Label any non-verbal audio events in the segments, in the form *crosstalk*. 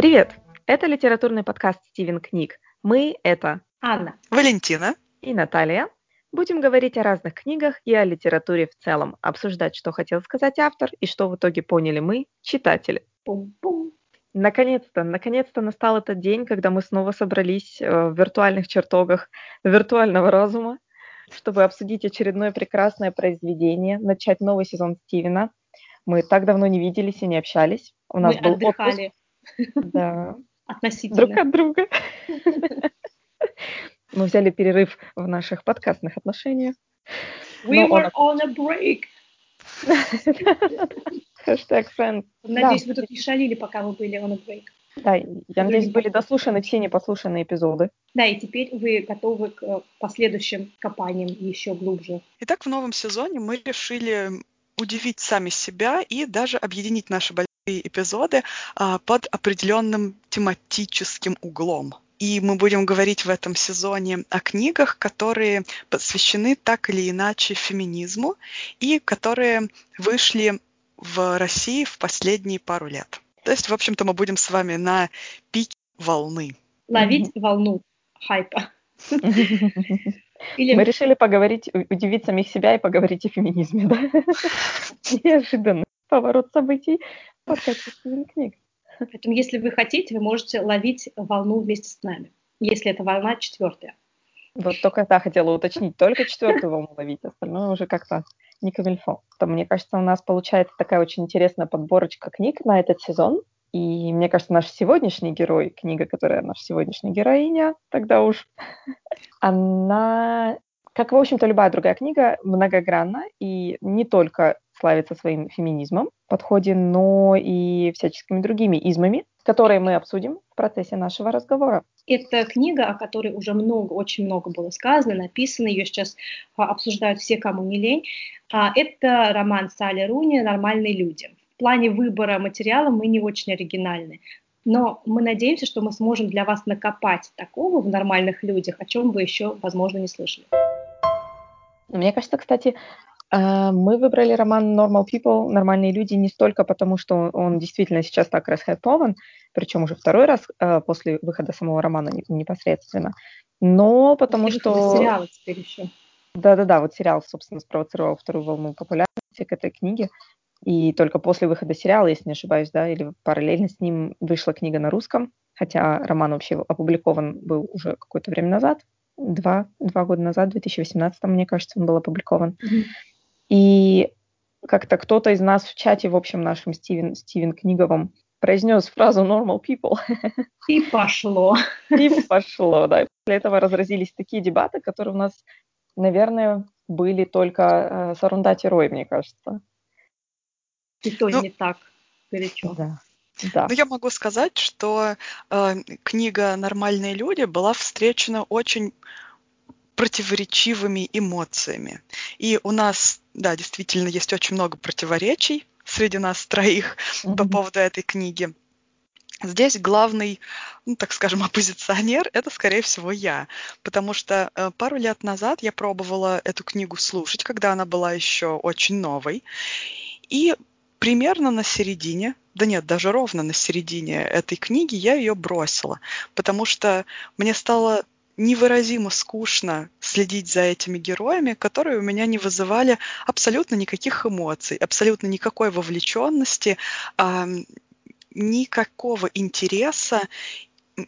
Привет! Это литературный подкаст «Стивен книг». Мы — это Анна, Валентина. и Наталья. Будем говорить о разных книгах и о литературе в целом, обсуждать, что хотел сказать автор и что в итоге поняли мы, читатели. пум-пум. Наконец-то, наконец-то настал этот день, когда мы снова собрались э, в виртуальных чертогах виртуального разума, чтобы обсудить очередное прекрасное произведение, начать новый сезон Стивена. Мы так давно не виделись и не общались. У нас Мы был отпуск. Да, относительно. друг от друга. *laughs* Мы взяли перерыв в наших подкастных отношениях. We Но он- were on a break. *laughs* Хэштег friend. Надеюсь, вы тут не шалили, пока мы были on a break. Да, я надеюсь, были дослушаны все непослушанные эпизоды. Да, и теперь вы готовы к э, последующим копаниям еще глубже. Итак, в новом сезоне мы решили удивить сами себя и даже объединить наши большие эпизоды а, под определенным тематическим углом. И мы будем говорить в этом сезоне о книгах, которые посвящены так или иначе феминизму и которые вышли в России в последние пару лет. То есть, в общем-то, мы будем с вами на пике волны. Ловить волну хайпа. Или *laughs* Мы решили поговорить, удивить самих себя и поговорить о феминизме, да? *laughs* Неожиданный поворот событий в подкасте «Стивен книг». Поэтому, если вы хотите, вы можете ловить волну вместе с нами. Если это волна четвертая. Вот только это хотела уточнить, только четвертую волну ловить, остальное уже как-то не камильфо. То, мне кажется, у нас получается такая очень интересная подборочка книг на этот сезон. И мне кажется, наш сегодняшний герой, книга, которая наша сегодняшняя героиня, тогда уж, она, как, в общем-то, любая другая книга, многогранна и не только славится своим феминизмом в подходе, но и всяческими другими измами, которые мы обсудим в процессе нашего разговора. Это книга, о которой уже много, очень много было сказано, написано, ее сейчас а, обсуждают все, кому не лень. А, Это роман Салли Руни «Нормальные люди». В плане выбора материала мы не очень оригинальны, но мы надеемся, что мы сможем для вас накопать такого в нормальных людях, о чем вы еще, возможно, не слышали. Мне кажется, кстати, мы выбрали роман Normal People, нормальные люди, не столько потому, что он действительно сейчас так расхайпован, причем уже второй раз э, после выхода самого романа не- непосредственно, но потому После что... сериала теперь еще. Да-да-да, вот сериал, собственно, спровоцировал вторую волну популярности к этой книге. И только после выхода сериала, если не ошибаюсь, да, или параллельно с ним вышла книга на русском, хотя роман вообще опубликован был уже какое-то время назад, два, два года назад, в 2018, мне кажется, он был опубликован. И как-то кто-то из нас в чате, в общем, нашем Стивен, Стивен Книговом произнес фразу normal people, *laughs* И пошло. и пошло, да. После этого разразились такие дебаты, которые у нас, наверное, были только э, с Арундати Рой, мне кажется. И то Ну, не так горячо. Да. Да. Ну, я могу сказать, что э, книга «Нормальные люди» была встречена очень противоречивыми эмоциями. И у нас, да, действительно, есть очень много противоречий среди нас троих по Мгм. поводу этой книги. Здесь главный, ну, так скажем, *laughs* оппозиционер – это, скорее всего, я. Потому что э, пару лет назад я пробовала эту книгу слушать, когда она была еще очень новой. И примерно на середине, да нет, даже ровно на середине этой книги я ее бросила, потому что мне стало невыразимо скучно следить за этими героями, которые у меня не вызывали абсолютно никаких эмоций, абсолютно никакой вовлеченности, никакого интереса.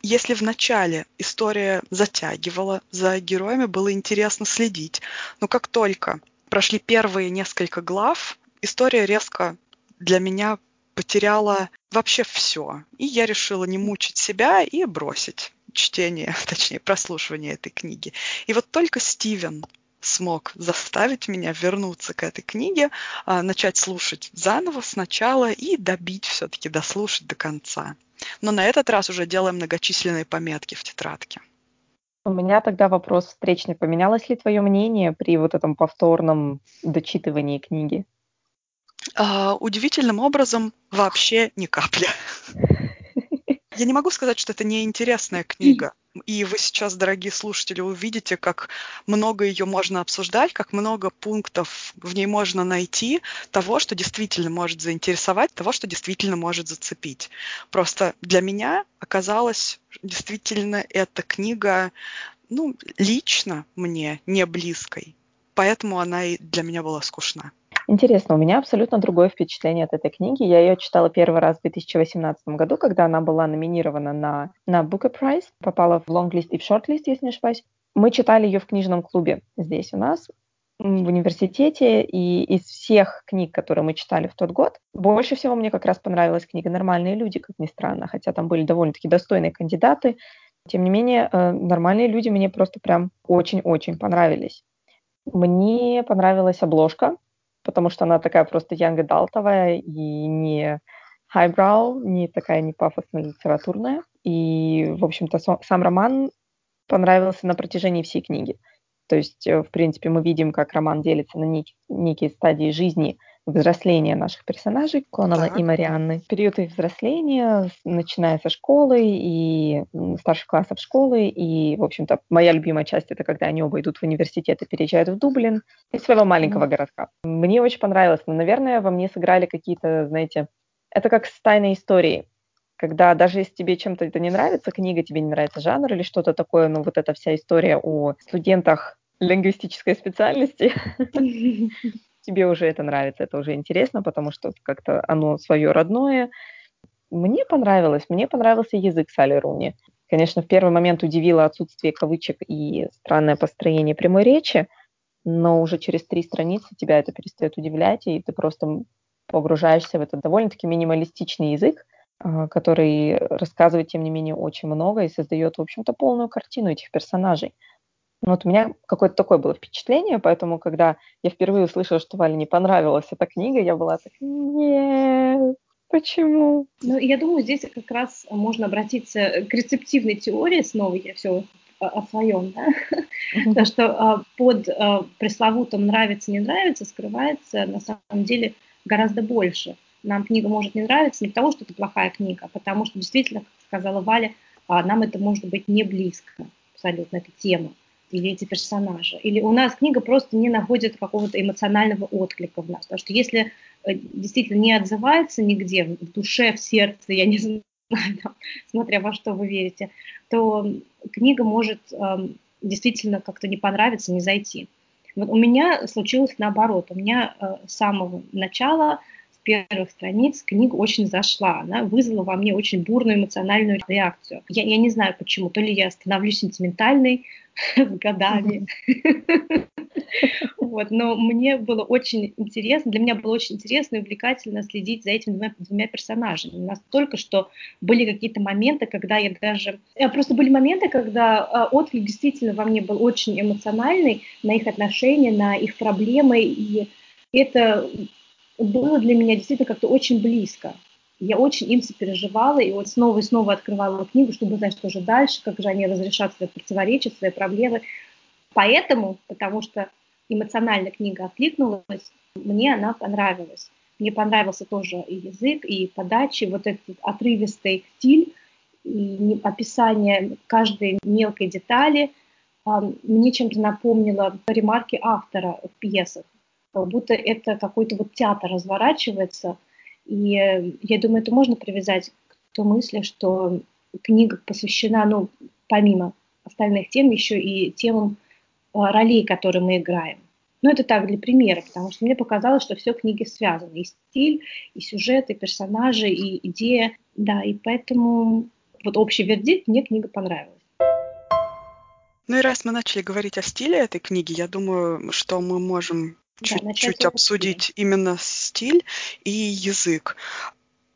Если в начале история затягивала, за героями было интересно следить, но как только прошли первые несколько глав, история резко для меня потеряла вообще все. И я решила не мучить себя и бросить чтение, *laughs* точнее, прослушивание этой книги. И вот только Стивен смог заставить меня вернуться к этой книге, а, начать слушать заново сначала и добить все-таки, дослушать до конца. Но на этот раз уже делаем многочисленные пометки в тетрадке. У меня тогда вопрос встречный. Поменялось ли твое мнение при вот этом повторном дочитывании книги? А, удивительным образом вообще ни капли. *laughs* Я не могу сказать, что это неинтересная книга. и вы сейчас, дорогие слушатели, увидите, как много ее можно обсуждать, как много пунктов в ней можно найти того, что действительно может заинтересовать, того, что действительно может зацепить. Просто для меня оказалось действительно эта книга, ну, лично мне не близкой. Поэтому она и для меня была скучна. Интересно, у меня абсолютно другое впечатление от этой книги. Я ее читала первый раз в 2018 году, когда она была номинирована на, на Booker Prize, попала в лонглист и в шортлист, если не ошибаюсь. Мы читали ее в книжном клубе здесь у нас, в университете, и из всех книг, которые мы читали в тот год, больше всего мне как раз понравилась книга «Нормальные люди», как ни странно, хотя там были довольно-таки достойные кандидаты. Тем не менее, э, «Нормальные люди» мне просто прям очень-очень понравились. Мне понравилась обложка, потому что она такая просто adultовая и не highbrow, не такая не пафосно литературная. И, в общем-то, сам роман понравился на протяжении всей книги. То есть, э, в принципе, мы видим, как роман делится на некие, некие стадии жизни – взросления наших персонажей, Конала так. и Марианны. Период их взросления, начиная со школы и старших классов школы, и, в общем-то, моя любимая часть это когда они оба идут в университет и переезжают в Дублин из своего маленького mm. городка. Мне очень понравилось, но, наверное, во мне сыграли какие-то, знаете, это как с тайной историей когда даже если тебе чем-то это не нравится, книга тебе не нравится, жанр или что-то такое, ну вот эта вся история о студентах лингвистической специальности, *laughs* тебе уже это нравится, это уже интересно, потому что как-то оно свое родное. Мне понравилось, мне понравился язык Салли Руни. Конечно, в первый момент удивило отсутствие кавычек и странное построение прямой речи, но уже через три страницы тебя это перестает удивлять, и ты просто погружаешься в этот довольно-таки минималистичный язык, а, который рассказывает, тем не менее, очень много и создает, в общем-то, полную картину этих персонажей. Ну, вот у меня какое-то такое было впечатление, поэтому, когда я впервые услышала, что Вале не понравилась эта книга, я была так, нет, почему? Ну, я думаю, здесь как раз можно обратиться к рецептивной теории, снова я все о своем, да? Потому что а, под а, пресловутым нравится, не нравится скрывается на самом деле гораздо больше. Нам книга может не нравиться не потому, что это плохая книга, а потому что действительно, как сказала Валя, а, нам это может быть не близко абсолютно, эта тема или эти персонажи. Или у нас книга просто не находит какого-то эмоционального отклика в нас. Потому что если э, действительно не отзывается нигде, в душе, в сердце, я не *laughs* знаю, там, смотря во что вы верите, то книга может э, действительно как-то не понравиться, не зайти. Вот у меня случилось наоборот. У меня э, с самого начала первых страниц книга очень зашла. Она вызвала во мне очень бурную эмоциональную реакцию. Я, я не знаю почему. То ли я становлюсь сентиментальной *laughs* с годами. *laughs* Вот, но мне было очень интересно, для меня было очень интересно и увлекательно следить за этими двумя, двумя персонажами. Настолько, что были какие-то моменты, когда я даже... Э, просто были моменты, когда а, отклик действительно во мне был очень эмоциональный на их отношения, на их проблемы, и это было для меня действительно как-то очень близко. Я очень им сопереживала, и вот снова и снова открывала книгу, чтобы узнать, что же дальше, как же они разрешат свои противоречия, свои проблемы. Поэтому, потому что эмоционально книга откликнулась, мне она понравилась. Мне понравился тоже и язык, и подача, вот этот отрывистый стиль, и описание каждой мелкой детали. Мне чем-то напомнило ремарки автора в пьесах как будто это какой-то вот театр разворачивается. И э, я думаю, это можно привязать к той мысли, что книга посвящена, ну, помимо остальных тем, еще и темам э, ролей, которые мы играем. Ну, это так, для примера, потому что мне показалось, что все книги связаны. И стиль, и сюжет, и персонажи, и идея. Да, и поэтому вот общий вердикт, мне книга понравилась. Ну и раз мы начали говорить о стиле этой книги, я думаю, что мы можем чуть-чуть да, обсудить именно стиль и язык.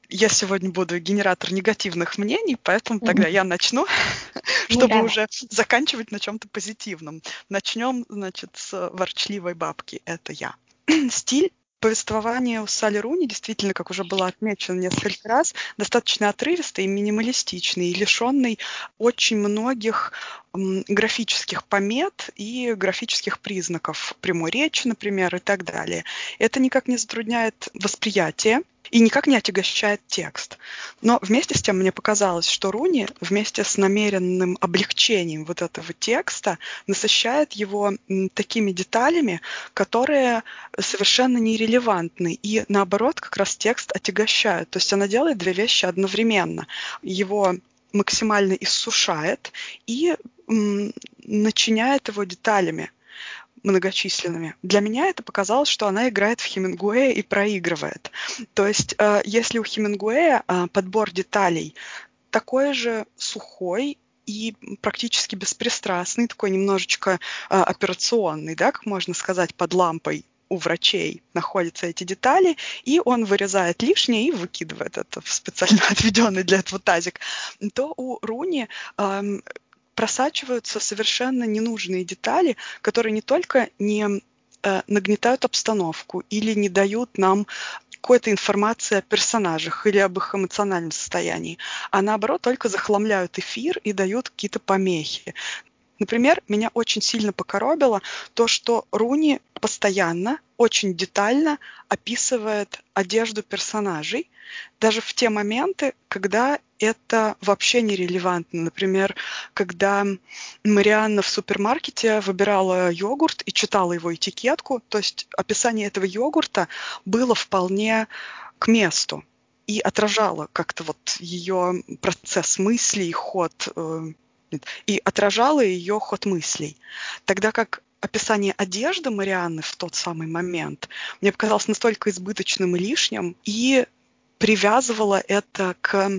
Я сегодня буду генератор негативных мнений, поэтому mm-hmm. тогда я начну, *laughs* чтобы ну, уже заканчивать на чем-то позитивном. Начнем, значит, с ворчливой бабки. Это я. *clears throat* Стиль повествование у Салли Руни действительно, как уже было отмечено несколько раз, достаточно отрывистый и минималистичный, и лишенный очень многих графических помет и графических признаков прямой речи, например, и так далее. Это никак не затрудняет восприятие и никак не отягощает текст. Но вместе с тем мне показалось, что Руни вместе с намеренным облегчением вот этого текста насыщает его такими деталями, которые совершенно нерелевантны. И наоборот, как раз текст отягощает. То есть она делает две вещи одновременно. Его максимально иссушает и начиняет его деталями многочисленными. Для меня это показалось, что она играет в Хемингуэя и проигрывает. То есть, э, если у Хемингуэя э, подбор деталей такой же сухой и практически беспристрастный, такой немножечко э, операционный, да, как можно сказать, под лампой у врачей находятся эти детали, и он вырезает лишнее и выкидывает это в специально *laughs* отведенный для этого тазик, то у Руни эм, просачиваются совершенно ненужные детали, которые не только не э, нагнетают обстановку или не дают нам какой-то информации о персонажах или об их эмоциональном состоянии, а наоборот только захламляют эфир и дают какие-то помехи. Например, меня очень сильно покоробило то, что Руни постоянно, очень детально описывает одежду персонажей, даже в те моменты, когда это вообще нерелевантно. Например, когда Марианна в супермаркете выбирала йогурт и читала его этикетку, то есть описание этого йогурта было вполне к месту и отражало как-то вот ее процесс мыслей, ход э, и отражало ее ход мыслей. Тогда как описание одежды Марианны в тот самый момент мне показалось настолько избыточным и лишним, и привязывала это к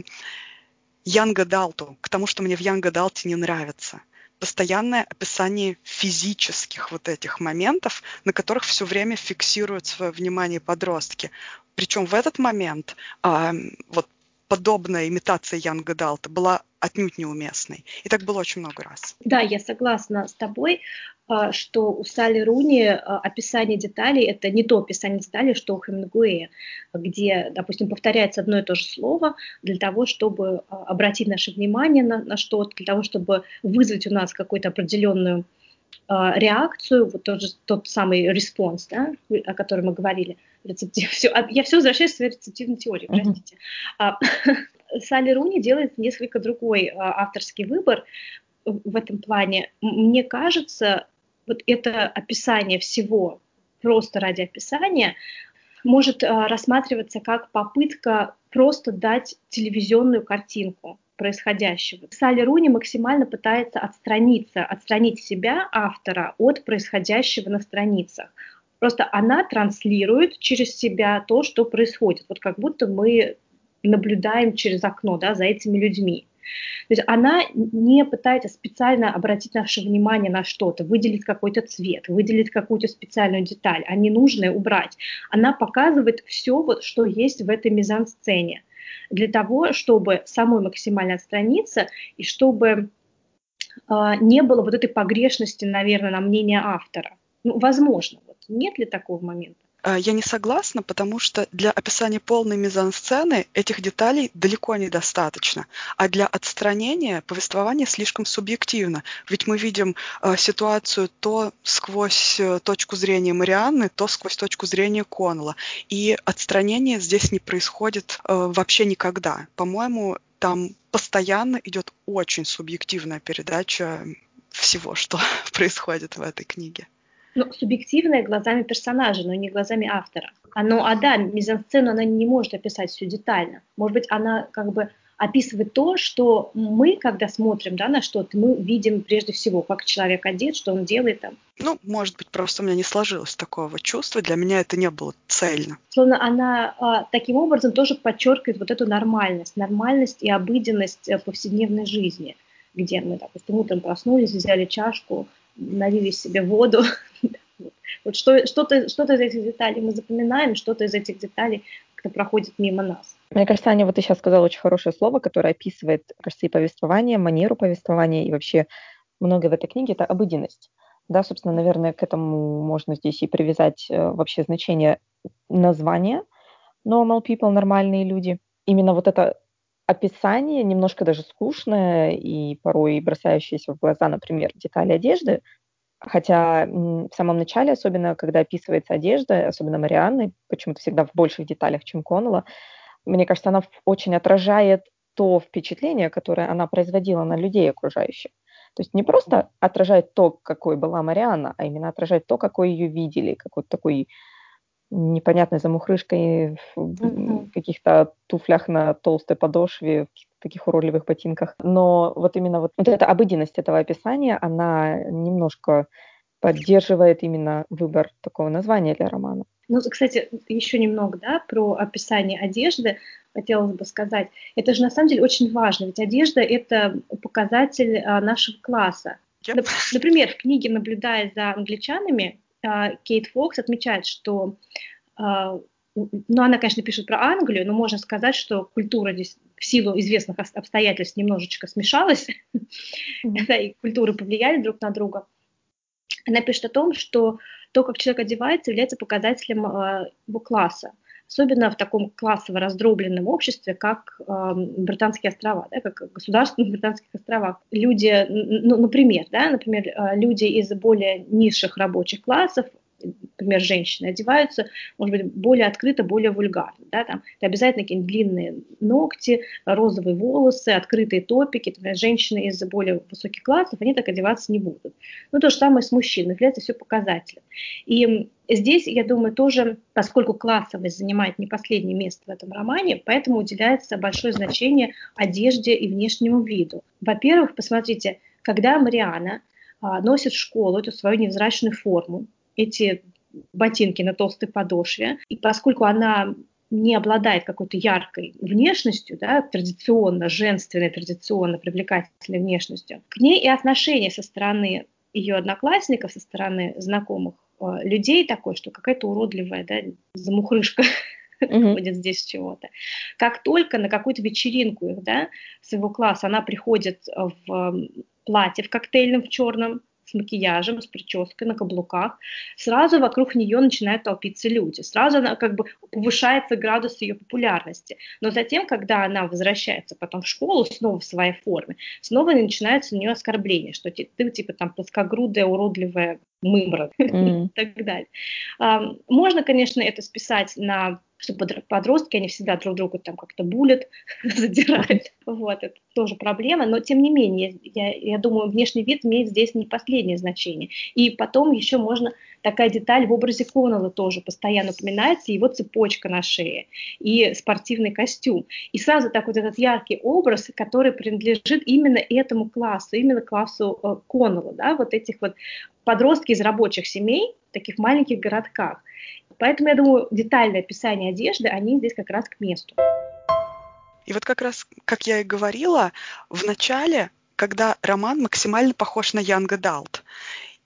Янга Далту, к тому, что мне в Янга Далте не нравится. Постоянное описание физических вот этих моментов, на которых все время фиксируют свое внимание подростки. Причем в этот момент а, вот подобная имитация young adult а была отнюдь неуместной. И так было очень много раз. Да, я согласна с тобой, что у Салли Руни а, описание деталей – это не то описание деталей, что у Хемингуэя, где, допустим, повторяется одно и то же слово для того, чтобы а, обратить наше внимание на, на что-то, для того, чтобы вызвать у нас какую-то определенную реакцию, вот тот, же, тот самый response, да, о котором мы говорили. Рецептив, все, я все возвращаюсь к своей рецептивной теории, простите. Mm-hmm. *laughs* Салли Руни делает несколько другой авторский выбор в этом плане. Мне кажется, вот это описание всего просто ради описания может а, рассматриваться как попытка просто дать телевизионную картинку происходящего. Салли Руни максимально пытается отстраниться, отстранить себя, автора, от происходящего на страницах. Просто она транслирует через себя то, что происходит. Вот как будто мы наблюдаем через окно да, за этими людьми. То есть она не пытается специально обратить наше внимание на что-то, выделить какой-то цвет, выделить какую-то специальную деталь, а ненужное убрать. Она показывает все, вот, что есть в этой мизансцене для того, чтобы самой максимально отстраниться и чтобы э, не было вот этой погрешности, наверное, на мнение автора. Ну, возможно, вот нет ли такого момента? А, я не согласна, потому что для описания полной мизансцены этих деталей далеко недостаточно. А для отстранения повествование слишком субъективно. Ведь мы видим э, ситуацию то сквозь э, точку зрения Марианны, то сквозь точку зрения Коннелла. И отстранение здесь не происходит э, вообще никогда. По-моему, там постоянно идет очень субъективная передача всего, что *laughs* происходит в этой книге ну, субъективное глазами персонажа, но не глазами автора. Оно, а да, мизансцену она не может описать все детально. Может быть, она как бы описывает то, что мы, когда смотрим да, на что-то, мы видим прежде всего, как человек одет, что он делает там. Ну, может быть, просто у меня не сложилось такого чувства, для меня это не было цельно. Словно она а, таким образом тоже подчеркивает вот эту нормальность, нормальность и обыденность э, повседневной жизни, где мы, допустим, утром проснулись, взяли чашку, налили себе воду. *laughs* Вот что, что-то, что-то из этих деталей мы запоминаем, что-то из этих деталей как-то проходит мимо нас. Мне кажется, Аня, вот ты сейчас сказала очень хорошее слово, которое описывает, кажется, и повествование, манеру повествования, и вообще многое в этой книге – это обыденность. Да, собственно, наверное, к этому можно здесь и привязать э, вообще значение названия normal people, нормальные люди. Именно вот это описание, немножко даже скучное и порой бросающееся в глаза, например, детали одежды, Хотя в самом начале, особенно когда описывается одежда, особенно Марианны, почему-то всегда в больших деталях, чем Коннелла, мне кажется, она очень отражает то впечатление, которое она производила на людей окружающих. То есть не просто отражает то, какой была Марианна, а именно отражает то, какой ее видели, как вот такой непонятной замухрышкой в каких-то туфлях на толстой подошве, в таких уродливых ботинках. Но вот именно вот, вот эта обыденность этого описания, она немножко поддерживает именно выбор такого названия для романа. Ну, кстати, еще немного, да, про описание одежды хотелось бы сказать. Это же на самом деле очень важно, ведь одежда – это показатель а, нашего класса. Yep. Например, в книге «Наблюдая за англичанами» Кейт Фокс отмечает, что а, ну, она, конечно, пишет про Англию, но можно сказать, что культура здесь в силу известных обстоятельств немножечко смешалась, *laughs* mm-hmm. и культуры повлияли друг на друга. Она пишет о том, что то, как человек одевается, является показателем э, его класса, особенно в таком классово раздробленном обществе, как э, Британские острова, да, как государственных Британских островах. Люди, ну, например, да, например, э, люди из более низших рабочих классов например, женщины одеваются, может быть, более открыто, более вульгарно. Да, там, это обязательно какие-нибудь длинные ногти, розовые волосы, открытые топики. Например, женщины из более высоких классов, они так одеваться не будут. Ну, то же самое с мужчинами, является все показателем. И здесь, я думаю, тоже, поскольку классовость занимает не последнее место в этом романе, поэтому уделяется большое значение одежде и внешнему виду. Во-первых, посмотрите, когда Мариана а, носит в школу эту свою невзрачную форму, эти ботинки на толстой подошве. И поскольку она не обладает какой-то яркой внешностью, да, традиционно женственной, традиционно привлекательной внешностью, к ней и отношение со стороны ее одноклассников, со стороны знакомых э, людей такое, что какая-то уродливая да, замухрышка *laughs* mm-hmm. ходит здесь чего-то. Как только на какую-то вечеринку их, да, своего класса она приходит в платье в коктейльном, в черном, с макияжем, с прической на каблуках, сразу вокруг нее начинают толпиться люди, сразу она как бы повышается градус ее популярности. Но затем, когда она возвращается потом в школу снова в своей форме, снова начинается у нее оскорбление, что ты, ты типа там плоскогрудая, уродливая мымра mm. *laughs* и так далее. Можно, конечно, это списать на что подростки, они всегда друг друга там как-то булят, *laughs* задирают. Вот, это тоже проблема, но тем не менее, я, я думаю, внешний вид имеет здесь не последнее значение. И потом еще можно, такая деталь в образе Коннелла тоже постоянно упоминается, его цепочка на шее и спортивный костюм. И сразу так вот этот яркий образ, который принадлежит именно этому классу, именно классу э, Коннелла, да, вот этих вот подростки из рабочих семей, таких маленьких городках. Поэтому, я думаю, детальное описание одежды, они здесь как раз к месту. И вот как раз, как я и говорила, в начале, когда роман максимально похож на Young Adult,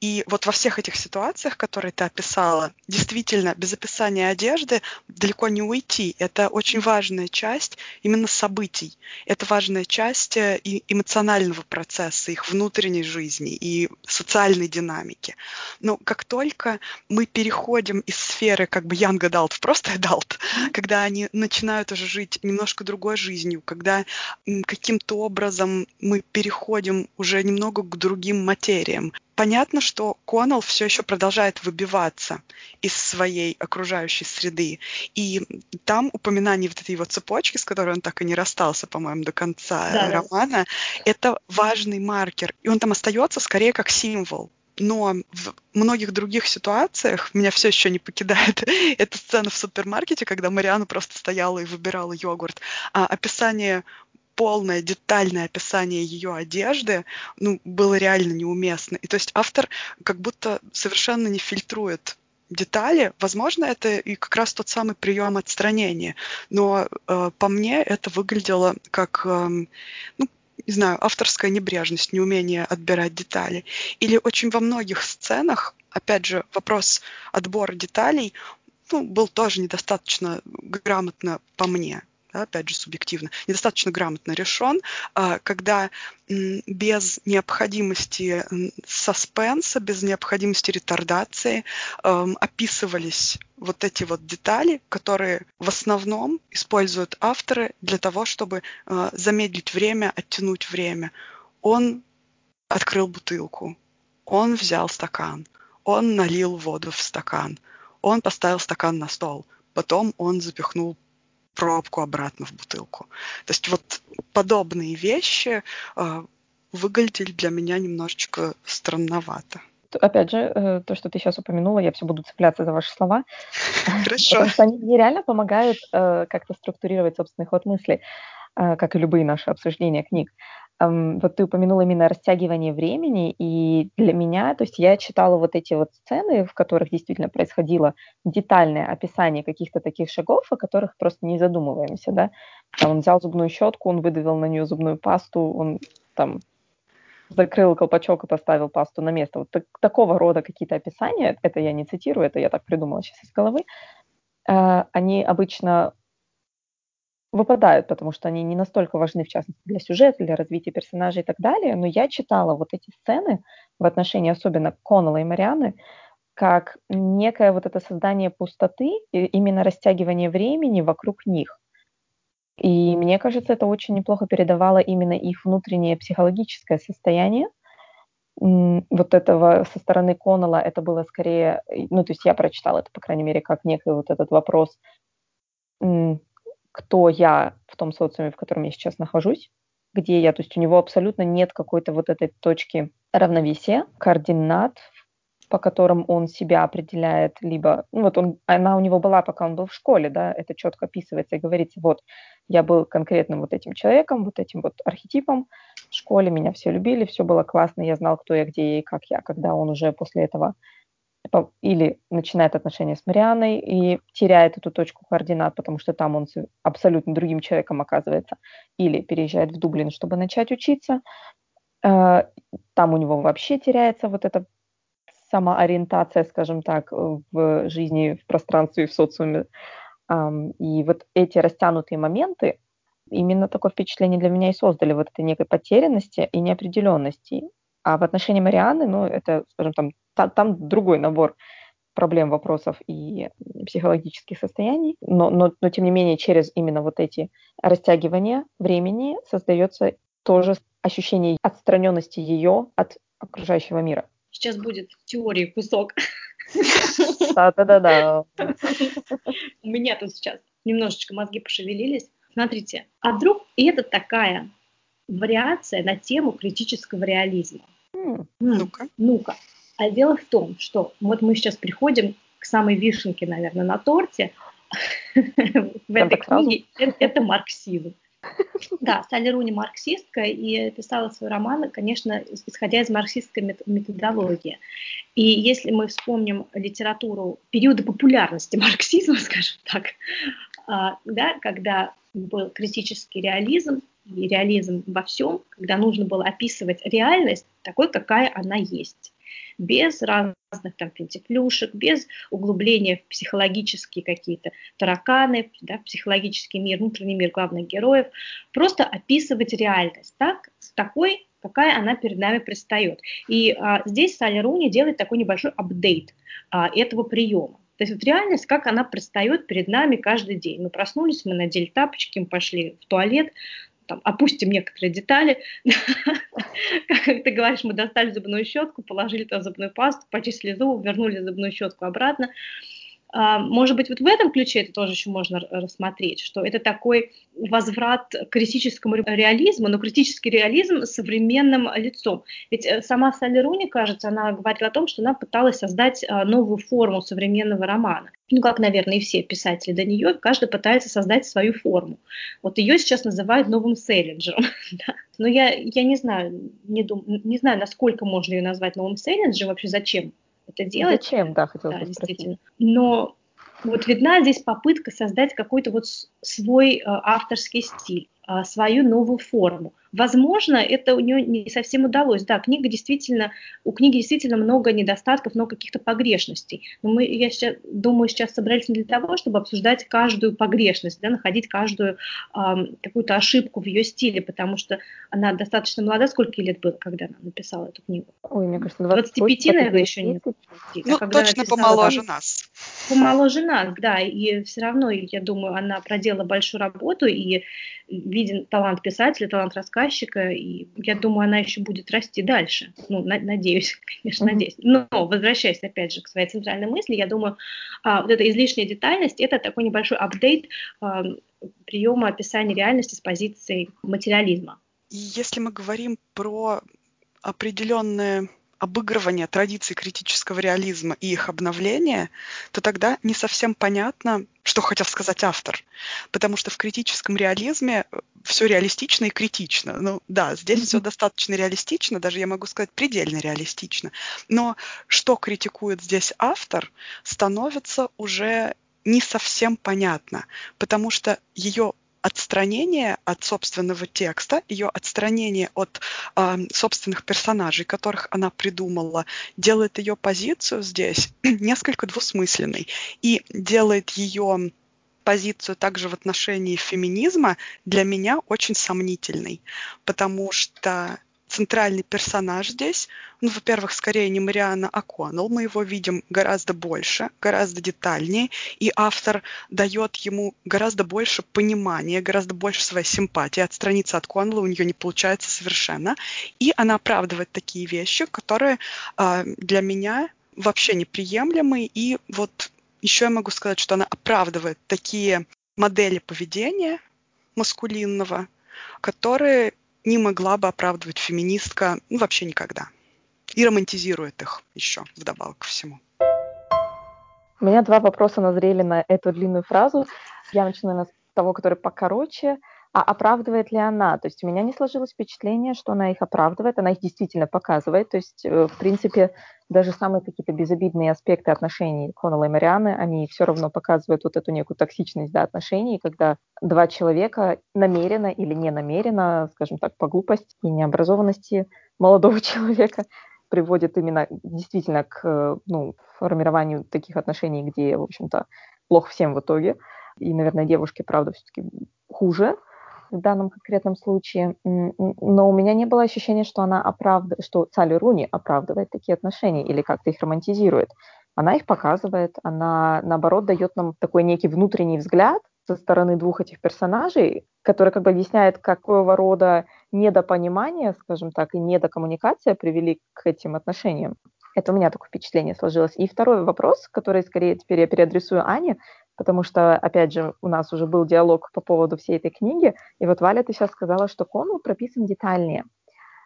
и вот во всех этих ситуациях, которые ты описала, действительно, без описания одежды далеко не уйти. Это очень важная часть именно событий. Это важная часть э, и эмоционального процесса, их внутренней жизни и социальной динамики. Но как только мы переходим из сферы как бы young adult в просто adult, *laughs* когда они начинают уже жить немножко другой жизнью, когда каким-то образом мы переходим уже немного к другим материям, понятно, что Коннелл все еще продолжает выбиваться из своей окружающей среды. И там упоминание вот этой его цепочки, с которой он так и не расстался, по-моему, до конца да, романа, да. это важный маркер. И он там остается скорее как символ. Но в многих других ситуациях меня все еще не покидает *laughs* эта сцена в супермаркете, когда Мариана просто стояла и выбирала йогурт. А описание полное детальное описание ее одежды ну, было реально неуместно. И то есть автор как будто совершенно не фильтрует детали. Возможно, это и как раз тот самый прием отстранения. Но э, по мне это выглядело как, э, ну, не знаю, авторская небрежность, неумение отбирать детали. Или очень во многих сценах, опять же, вопрос отбора деталей ну, был тоже недостаточно грамотно по мне да, опять же субъективно, недостаточно грамотно решен, а, когда без необходимости саспенса, без необходимости ретардации описывались вот эти вот детали, которые в основном используют авторы для того, чтобы а, замедлить время, оттянуть время. Он открыл бутылку, Он взял стакан, он налил воду в стакан, он поставил стакан на стол, потом он запихнул пробку обратно в бутылку. То есть вот подобные вещи э, выглядели для меня немножечко странновато. Опять же, э, то, что ты сейчас упомянула, я все буду цепляться за ваши слова. *laughs* Хорошо. Потому что они мне реально помогают э, как-то структурировать собственный ход мысли, э, как и любые наши обсуждения книг. Вот ты упомянула именно растягивание времени, и для меня, то есть я читала вот эти вот сцены, в которых действительно происходило детальное описание каких-то таких шагов, о которых просто не задумываемся, да. Он взял зубную щетку, он выдавил на нее зубную пасту, он там закрыл колпачок и поставил пасту на место. Вот так, такого рода какие-то описания, это я не цитирую, это я так придумала сейчас из головы, э, они обычно выпадают, потому что они не настолько важны, в частности, для сюжета, для развития персонажей и так далее. Но я читала вот эти сцены в отношении особенно Коннелла и Марианы, как некое вот это создание пустоты, именно растягивание времени вокруг них. И мне кажется, это очень неплохо передавало именно их внутреннее психологическое состояние. Вот этого со стороны Коннелла это было скорее, ну, то есть я прочитала это, по крайней мере, как некий вот этот вопрос, кто я в том социуме, в котором я сейчас нахожусь, где я, то есть у него абсолютно нет какой-то вот этой точки равновесия, координат, по которым он себя определяет, либо, ну вот он, она у него была, пока он был в школе, да, это четко описывается и говорится, вот, я был конкретным вот этим человеком, вот этим вот архетипом в школе, меня все любили, все было классно, я знал, кто я, где я и как я, когда он уже после этого или начинает отношения с Марианой и теряет эту точку координат, потому что там он абсолютно другим человеком оказывается, или переезжает в Дублин, чтобы начать учиться, э, там у него вообще теряется вот эта самоориентация, скажем так, в жизни, в пространстве, в социуме. И вот эти растянутые моменты, именно такое впечатление для меня и создали вот этой некой потерянности и неопределенности. А в отношении Марианы, ну, это, скажем, там, та, там другой набор проблем, вопросов и психологических состояний, но, но, но тем не менее через именно вот эти растягивания времени создается тоже ощущение отстраненности ее от окружающего мира. Сейчас будет теории кусок. Да-да-да. У меня тут сейчас немножечко мозги пошевелились. Смотрите, а вдруг это такая вариация на тему критического реализма? Ну-ка. Ну-ка. А дело в том, что вот мы сейчас приходим к самой вишенке, наверное, на торте *laughs* в этой книге. Это марксизм. *laughs* Да, Салли Руни марксистка и писала свой роман, конечно, исходя из марксистской методологии. И если мы вспомним литературу периода популярности *laughs* марксизма, скажем так, а, да, когда был критический реализм, и реализм во всем, когда нужно было описывать реальность такой, какая она есть без разных там финтифлюшек, без углубления в психологические какие-то тараканы, да, психологический мир, внутренний мир главных героев, просто описывать реальность так, такой, какая она перед нами предстает. И а, здесь Салли Руни делает такой небольшой апдейт а, этого приема. То есть вот реальность, как она предстает перед нами каждый день. Мы проснулись, мы надели тапочки, мы пошли в туалет, там, опустим некоторые детали. *laughs* Как ты говоришь, мы достали зубную щетку, положили туда зубную пасту, почистили зубы, вернули зубную щетку обратно. А, может быть, вот в этом ключе это тоже еще можно рассмотреть, что это такой возврат к критическому реализму, но критический реализм с современным лицом. Ведь э, сама Салли Руни, кажется, она говорила о том, что она пыталась создать а, новую форму современного романа. Ну, как, наверное, и все писатели до нее, каждый пытается создать свою форму. Вот ее сейчас называют новым селлинджером. *laughs* Но я, я не знаю, не, дум, не знаю, насколько можно ее назвать новым селлинджером, вообще зачем это делать. Зачем, да, хотела да, спросить. Но вот видна здесь попытка создать какой-то вот свой э, авторский стиль, свою новую форму. Возможно, это у нее не совсем удалось. Да, книга действительно, у книги действительно много недостатков, много каких-то погрешностей. Но мы, я сейчас, думаю, сейчас собрались не для того, чтобы обсуждать каждую погрешность, да, находить каждую э, какую-то ошибку в ее стиле, потому что она достаточно молода. Сколько лет было, когда она написала эту книгу? Ой, мне кажется, 25, наверное, еще не. Ну, а точно помоложе нас. помоложе нас, да, и все равно, я думаю, она проделала большую работу, и виден талант писателя, талант рассказчика, и я думаю, она еще будет расти дальше. Ну, на, надеюсь, *laughs* конечно, надеюсь. Но, возвращаясь, опять же, к своей центральной мысли, я думаю, а, вот эта излишняя детальность – это такой небольшой апдейт а, приема описания реальности с позиции материализма. И если мы говорим про определенные обыгрывания традиций критического реализма и их обновления, то тогда не совсем понятно, что хотел сказать автор. Потому что в критическом реализме э, все реалистично и критично. Ну да, здесь все достаточно реалистично, даже я могу сказать предельно реалистично. Но что критикует здесь автор, становится уже не совсем понятно, потому что ее отстранение от собственного текста, ее отстранение от э, собственных персонажей, которых она придумала, делает ее позицию здесь *clears throat* несколько двусмысленной и делает ее позицию также в отношении феминизма для меня очень сомнительной, потому что центральный персонаж здесь, ну, во-первых, скорее не Мариана О'Коннелл, мы его видим гораздо больше, гораздо детальнее, и автор дает ему гораздо больше понимания, гораздо больше своей симпатии. Отстраниться от Коннелла у нее не получается совершенно, и она оправдывает такие вещи, которые э, для меня вообще неприемлемы, и вот еще я могу сказать, что она оправдывает такие модели поведения маскулинного, которые не могла бы оправдывать феминистка ну, вообще никогда. И романтизирует их еще вдобавок ко всему. У меня два вопроса назрели на эту длинную фразу. Я начну с того, который покороче а оправдывает ли она? То есть у меня не сложилось впечатление, что она их оправдывает, она их действительно показывает. То есть, э, в принципе, даже самые какие-то безобидные аспекты отношений Коннелла и Марианы, они все равно показывают вот эту некую токсичность да, отношений, когда два человека намеренно или не намеренно, скажем так, по глупости и необразованности молодого *laughs* человека приводят именно действительно к ну, формированию таких отношений, где, в общем-то, плохо всем в итоге. И, наверное, девушке, правда, все-таки хуже, в данном конкретном случае, но у меня не было ощущения, что она оправдывает, что Салли Руни оправдывает такие отношения или как-то их романтизирует. Она их показывает, она, наоборот, дает нам такой некий внутренний взгляд со стороны двух этих персонажей, который как бы объясняет, какого рода недопонимание, скажем так, и недокоммуникация привели к этим отношениям. Это у меня такое впечатление сложилось. И второй вопрос, который скорее теперь я переадресую Ане, потому что, опять же, у нас уже был диалог по поводу всей этой книги, и вот, Валя, ты сейчас сказала, что Коннелл прописан детальнее.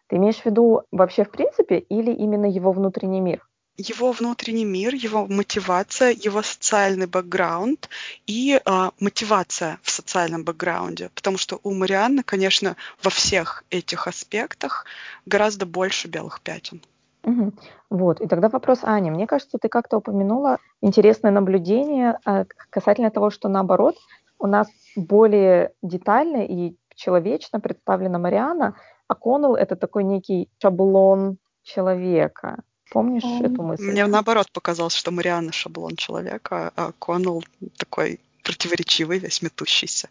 Ты имеешь в виду вообще в принципе или именно его внутренний мир? Его внутренний мир, его мотивация, его социальный бэкграунд и э, мотивация в социальном бэкграунде. Потому что у Марианны, конечно, во всех этих аспектах гораздо больше белых пятен. Угу. Вот, и тогда вопрос Ани. Мне кажется, ты как-то упомянула интересное наблюдение э, касательно того, что наоборот у нас более детально и человечно представлена Мариана, а Коннелл — это такой некий шаблон человека. Помнишь эту мысль? Мне наоборот показалось, что Мариана шаблон человека, а Коннелл такой противоречивый, весь метущийся.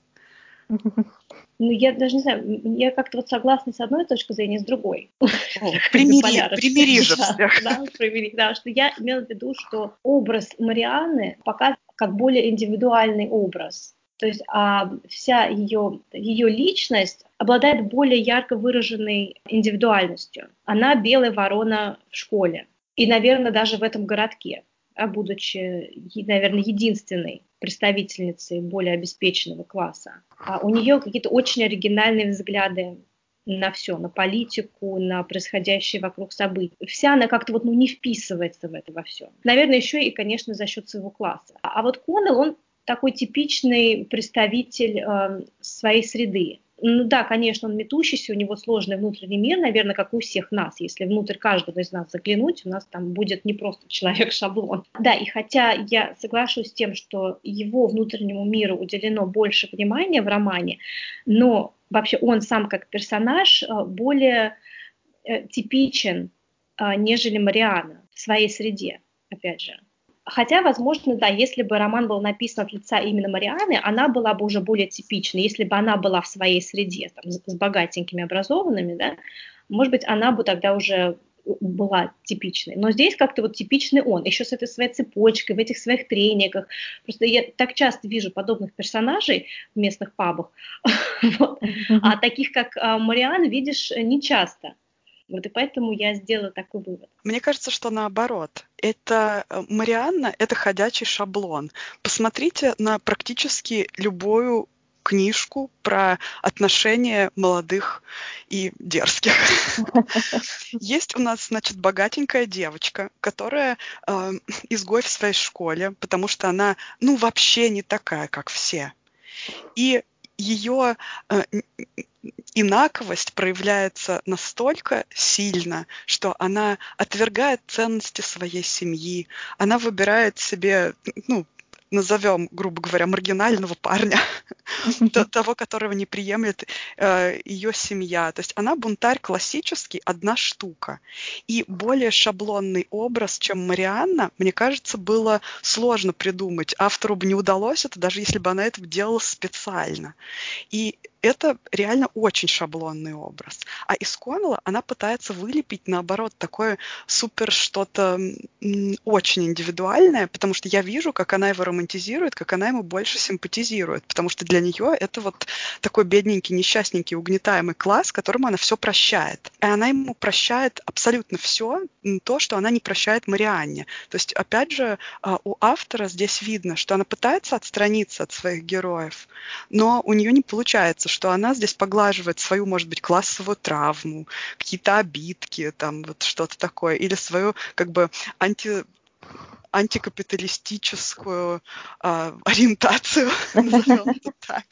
*laughs* Ну, я даже не знаю, я как-то вот согласна с одной точки зрения, с другой. *laughs* примири, примири же всех. Да, примири, да, что я имела в виду, что образ Марианны показывает как более индивидуальный образ. То есть а вся ее, ее личность обладает более ярко выраженной индивидуальностью. Она белая ворона в школе. И, наверное, даже в этом городке, а будучи, наверное, единственной представительницей более обеспеченного класса. А у нее какие-то очень оригинальные взгляды на все, на политику, на происходящее вокруг событий. Вся она как-то вот ну, не вписывается в это во все. Наверное, еще и, конечно, за счет своего класса. А вот Коннелл, он такой типичный представитель э, своей среды. Ну да, конечно, он метущийся, у него сложный внутренний мир, наверное, как у всех нас. Если внутрь каждого из нас заглянуть, у нас там будет не просто человек-шаблон. Да, и хотя я соглашусь с тем, что его внутреннему миру уделено больше внимания в романе, но вообще он сам как персонаж э, более э, типичен, э, нежели Мариана в своей среде, опять же. Хотя, возможно, да, если бы роман был написан от лица именно Марианы, она была бы уже более типичной. Если бы она была в своей среде, там, с богатенькими, образованными, да, может быть, она бы тогда уже была типичной. Но здесь как-то вот типичный он, еще с этой своей цепочкой, в этих своих трениках. Просто я так часто вижу подобных персонажей в местных пабах, *laughs* а таких, как а, Мариан, видишь не часто. Вот и поэтому я сделала такой вывод. Мне кажется, что наоборот. Это э, Марианна — это ходячий шаблон. Посмотрите на практически любую книжку про отношения молодых и дерзких. *laughs* Есть у нас, значит, богатенькая девочка, которая э, изгой в своей школе, потому что она, ну, вообще не такая, как все. И ее э, инаковость проявляется настолько сильно, что она отвергает ценности своей семьи, она выбирает себе, ну, назовем, грубо говоря, маргинального парня, *laughs* того, которого не приемлет э, ее семья. То есть она бунтарь классический, одна штука. И более шаблонный образ, чем Марианна, мне кажется, было сложно придумать. Автору бы не удалось это, даже если бы она это делала специально. И это реально очень шаблонный образ. А из Коннелла она пытается вылепить, наоборот, такое супер что-то очень индивидуальное, потому что я вижу, как она его романтизирует, как она ему больше симпатизирует, потому что для нее это вот такой бедненький, несчастненький, угнетаемый класс, которому она все прощает. И она ему прощает абсолютно все, то, что она не прощает Марианне. То есть, опять же, а, у автора здесь видно, что она пытается отстраниться от своих героев, но у нее не получается, что она здесь поглаживает свою, может быть, классовую травму, какие-то обидки, там вот что-то такое, или свою как бы анти антикапиталистическую э, ориентацию, *laughs* назовем это так.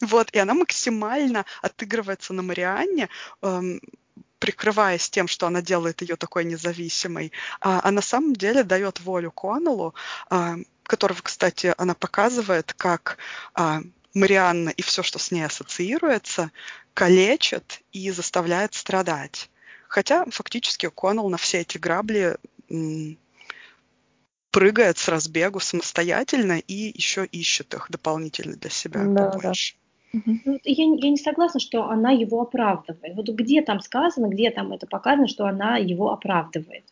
Вот, и она максимально отыгрывается на Марианне, э, прикрываясь тем, что она делает ее такой независимой, а, а на самом деле дает волю Коннеллу, э, которого, кстати, она показывает как э, Марианна и все, что с ней ассоциируется, калечит и заставляет страдать. Хотя фактически Коннелл на все эти грабли прыгает с разбегу самостоятельно и еще ищет их дополнительно для себя да, побольше. Да. Ну, я, я не согласна, что она его оправдывает. Вот где там сказано, где там это показано, что она его оправдывает?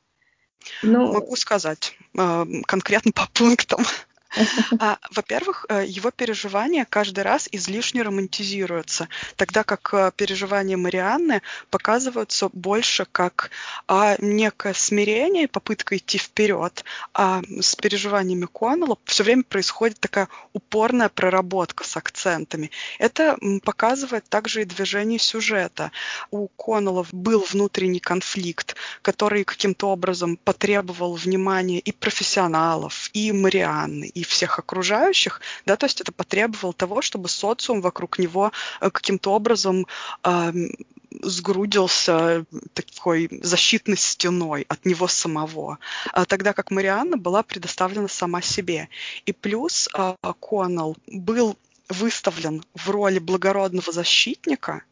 Но... Могу сказать э, конкретно *laughs* по пунктам. *laughs* А, во-первых, э, его переживания каждый раз излишне романтизируются, тогда как э, переживания Марианны показываются больше как а, некое смирение, попытка идти вперед, а с переживаниями Коннелла все время происходит такая упорная проработка с акцентами. Это показывает также и движение сюжета. У Коннелла был внутренний конфликт, который каким-то образом потребовал внимания и профессионалов, и Марианны, и всех окружающих, да, то есть это потребовало того, чтобы социум вокруг него э, каким-то образом э, сгрудился такой защитной стеной от него самого, а тогда как Марианна была предоставлена сама себе. И плюс э, Коннелл был выставлен в роли благородного защитника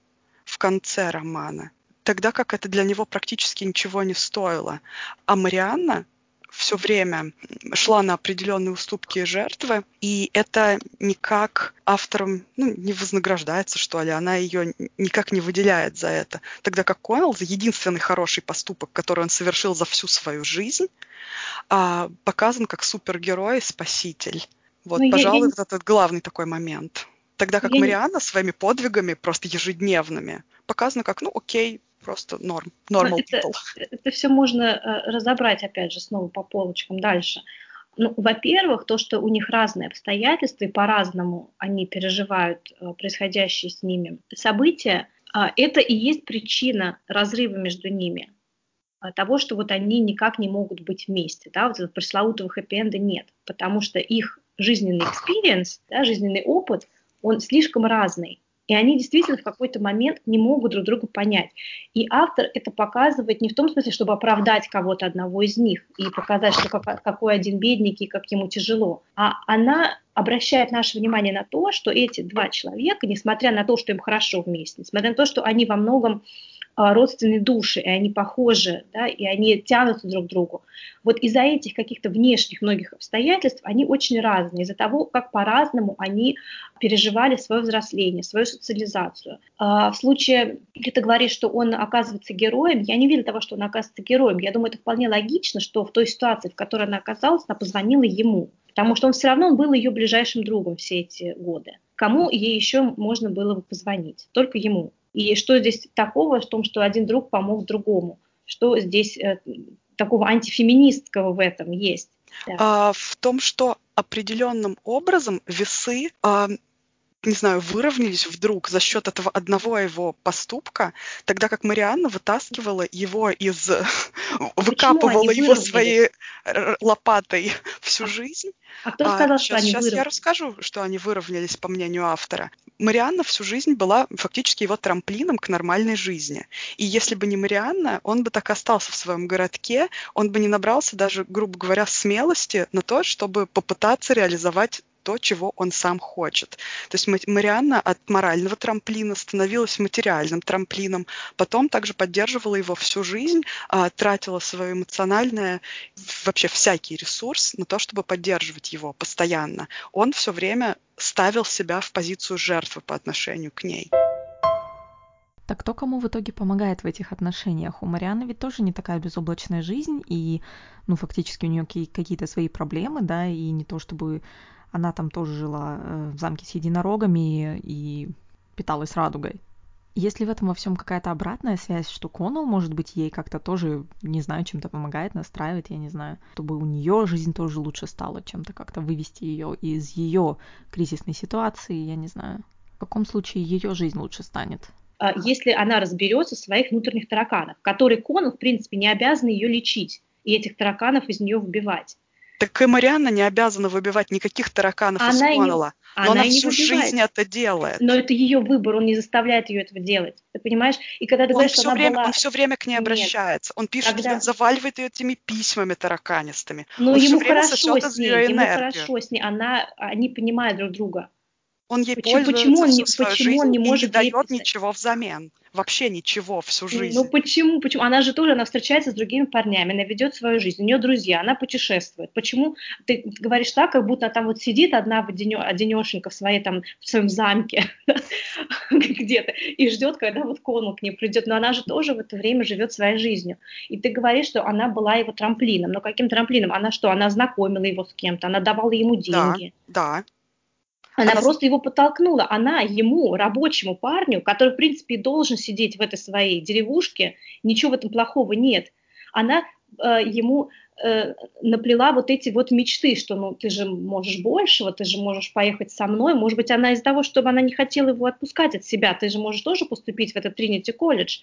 в конце романа, тогда как это для него практически ничего не стоило. А Марианна все время шла на определенные уступки жертвы, и это никак автором ну, не вознаграждается, что ли, она ее никак не выделяет за это. Тогда как Коннелл за единственный хороший поступок, который он совершил за всю свою жизнь, а, показан как супергерой, спаситель. Вот, Но ну, пожалуй, я, вот этот главный такой момент. Тогда как я... Марианна своими подвигами, просто ежедневными, показана как, ну, окей, просто норм, normal это, people. Это все можно э, разобрать, опять же, снова по полочкам дальше. Ну, во-первых, то, что у них разные обстоятельства, и по-разному они переживают э, происходящие с ними события, а, это и есть причина разрыва между ними а, того, что вот они никак не могут быть вместе, да, вот этого пресловутого хэппи-энда нет, потому что их жизненный experience, да, жизненный опыт, он слишком разный, и они действительно в какой-то момент не могут друг друга понять. И автор это показывает не в том смысле, чтобы оправдать кого-то одного из них и показать, что какой один бедненький, как ему тяжело, а она обращает наше внимание на то, что эти два человека, несмотря на то, что им хорошо вместе, несмотря на то, что они во многом родственные души, и они похожи, да, и они тянутся друг к другу. Вот из-за этих каких-то внешних многих обстоятельств они очень разные, из-за того, как по-разному они переживали свое взросление, свою социализацию. А в случае, где ты говоришь, что он оказывается героем, я не видела того, что он оказывается героем. Я думаю, это вполне логично, что в той ситуации, в которой она оказалась, она позвонила ему, потому что он все равно был ее ближайшим другом все эти годы. Кому ей еще можно было бы позвонить? Только ему. И что здесь такого в том, что один друг помог другому? Что здесь э, такого антифеминистского в этом есть? Да. А, в том, что определенным образом весы а, не знаю, выровнялись вдруг за счет этого одного его поступка, тогда как Марианна вытаскивала его из... *laughs* выкапывала его своей лопатой *laughs* всю жизнь. А кто сказал, а, что сейчас, они Сейчас я расскажу, что они выровнялись, по мнению автора. Марианна всю жизнь была фактически его трамплином к нормальной жизни. И если бы не Марианна, он бы так остался в своем городке, он бы не набрался даже, грубо говоря, смелости на то, чтобы попытаться реализовать то, чего он сам хочет. То есть Марианна от морального трамплина становилась материальным трамплином, потом также поддерживала его всю жизнь, а, тратила свое эмоциональное, вообще всякий ресурс на то, чтобы поддерживать его постоянно. Он все время ставил себя в позицию жертвы по отношению к ней. Так кто кому в итоге помогает в этих отношениях? У Марианы ведь тоже не такая безоблачная жизнь, и, ну, фактически у нее какие-то свои проблемы, да, и не то чтобы она там тоже жила э, в замке с единорогами и питалась радугой. Есть ли в этом во всем какая-то обратная связь, что Коннелл, может быть, ей как-то тоже, не знаю, чем-то помогает, настраивает, я не знаю, чтобы у нее жизнь тоже лучше стала, чем-то как-то вывести ее из ее кризисной ситуации, я не знаю. В каком случае ее жизнь лучше станет? А, если она разберется в своих внутренних тараканах, которые Коннелл, в принципе, не обязан ее лечить и этих тараканов из нее выбивать. Так и Марианна не обязана выбивать никаких тараканов она из Коннелла. Но она, она всю выбивает. жизнь это делает. Но это ее выбор, он не заставляет ее этого делать. Ты понимаешь? И когда ты он говоришь, все что время, была... Он все время к ней обращается. Нет. Он пишет, когда... заваливает ее этими письмами тараканистыми. Но он ему хорошо с ней, ему хорошо с ней. Она, они понимают друг друга. Он ей почему, пользуется почему он, всю свою почему жизнь он не может и не дает писать? ничего взамен. Вообще ничего всю жизнь. Ну почему? Почему? Она же тоже, она встречается с другими парнями, она ведет свою жизнь, у нее друзья, она путешествует. Почему ты говоришь так, как будто там вот сидит одна одинешенька в своей там в своем замке *laughs* где-то и ждет, когда вот Конул к ней придет. Но она же тоже в это время живет своей жизнью. И ты говоришь, что она была его трамплином. Но каким трамплином? Она что? Она знакомила его с кем-то, она давала ему деньги. Да, да. Она, просто его подтолкнула. Она ему, рабочему парню, который, в принципе, должен сидеть в этой своей деревушке, ничего в этом плохого нет. Она э, ему э, наплела вот эти вот мечты, что ну ты же можешь большего, ты же можешь поехать со мной. Может быть, она из-за того, чтобы она не хотела его отпускать от себя, ты же можешь тоже поступить в этот Тринити колледж.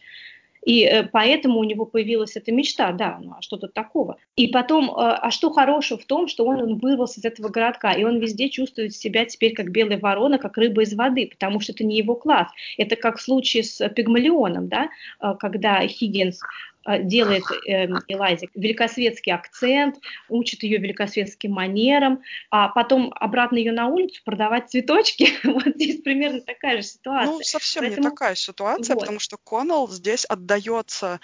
И э, поэтому у него появилась эта мечта, да, ну а что тут такого? И потом, э, а что хорошего в том, что он, он вырвался из этого городка, и он везде чувствует себя теперь как белая ворона, как рыба из воды, потому что это не его класс. Это как в случае с Пигмалионом, да, э, когда Хиггинс делает э, Элайзик великосветский акцент, учит ее великосветским манерам, а потом обратно ее на улицу продавать цветочки. *laughs* вот здесь примерно такая же ситуация. Ну, совсем Поэтому... не такая ситуация, вот. потому что Коннелл здесь отдается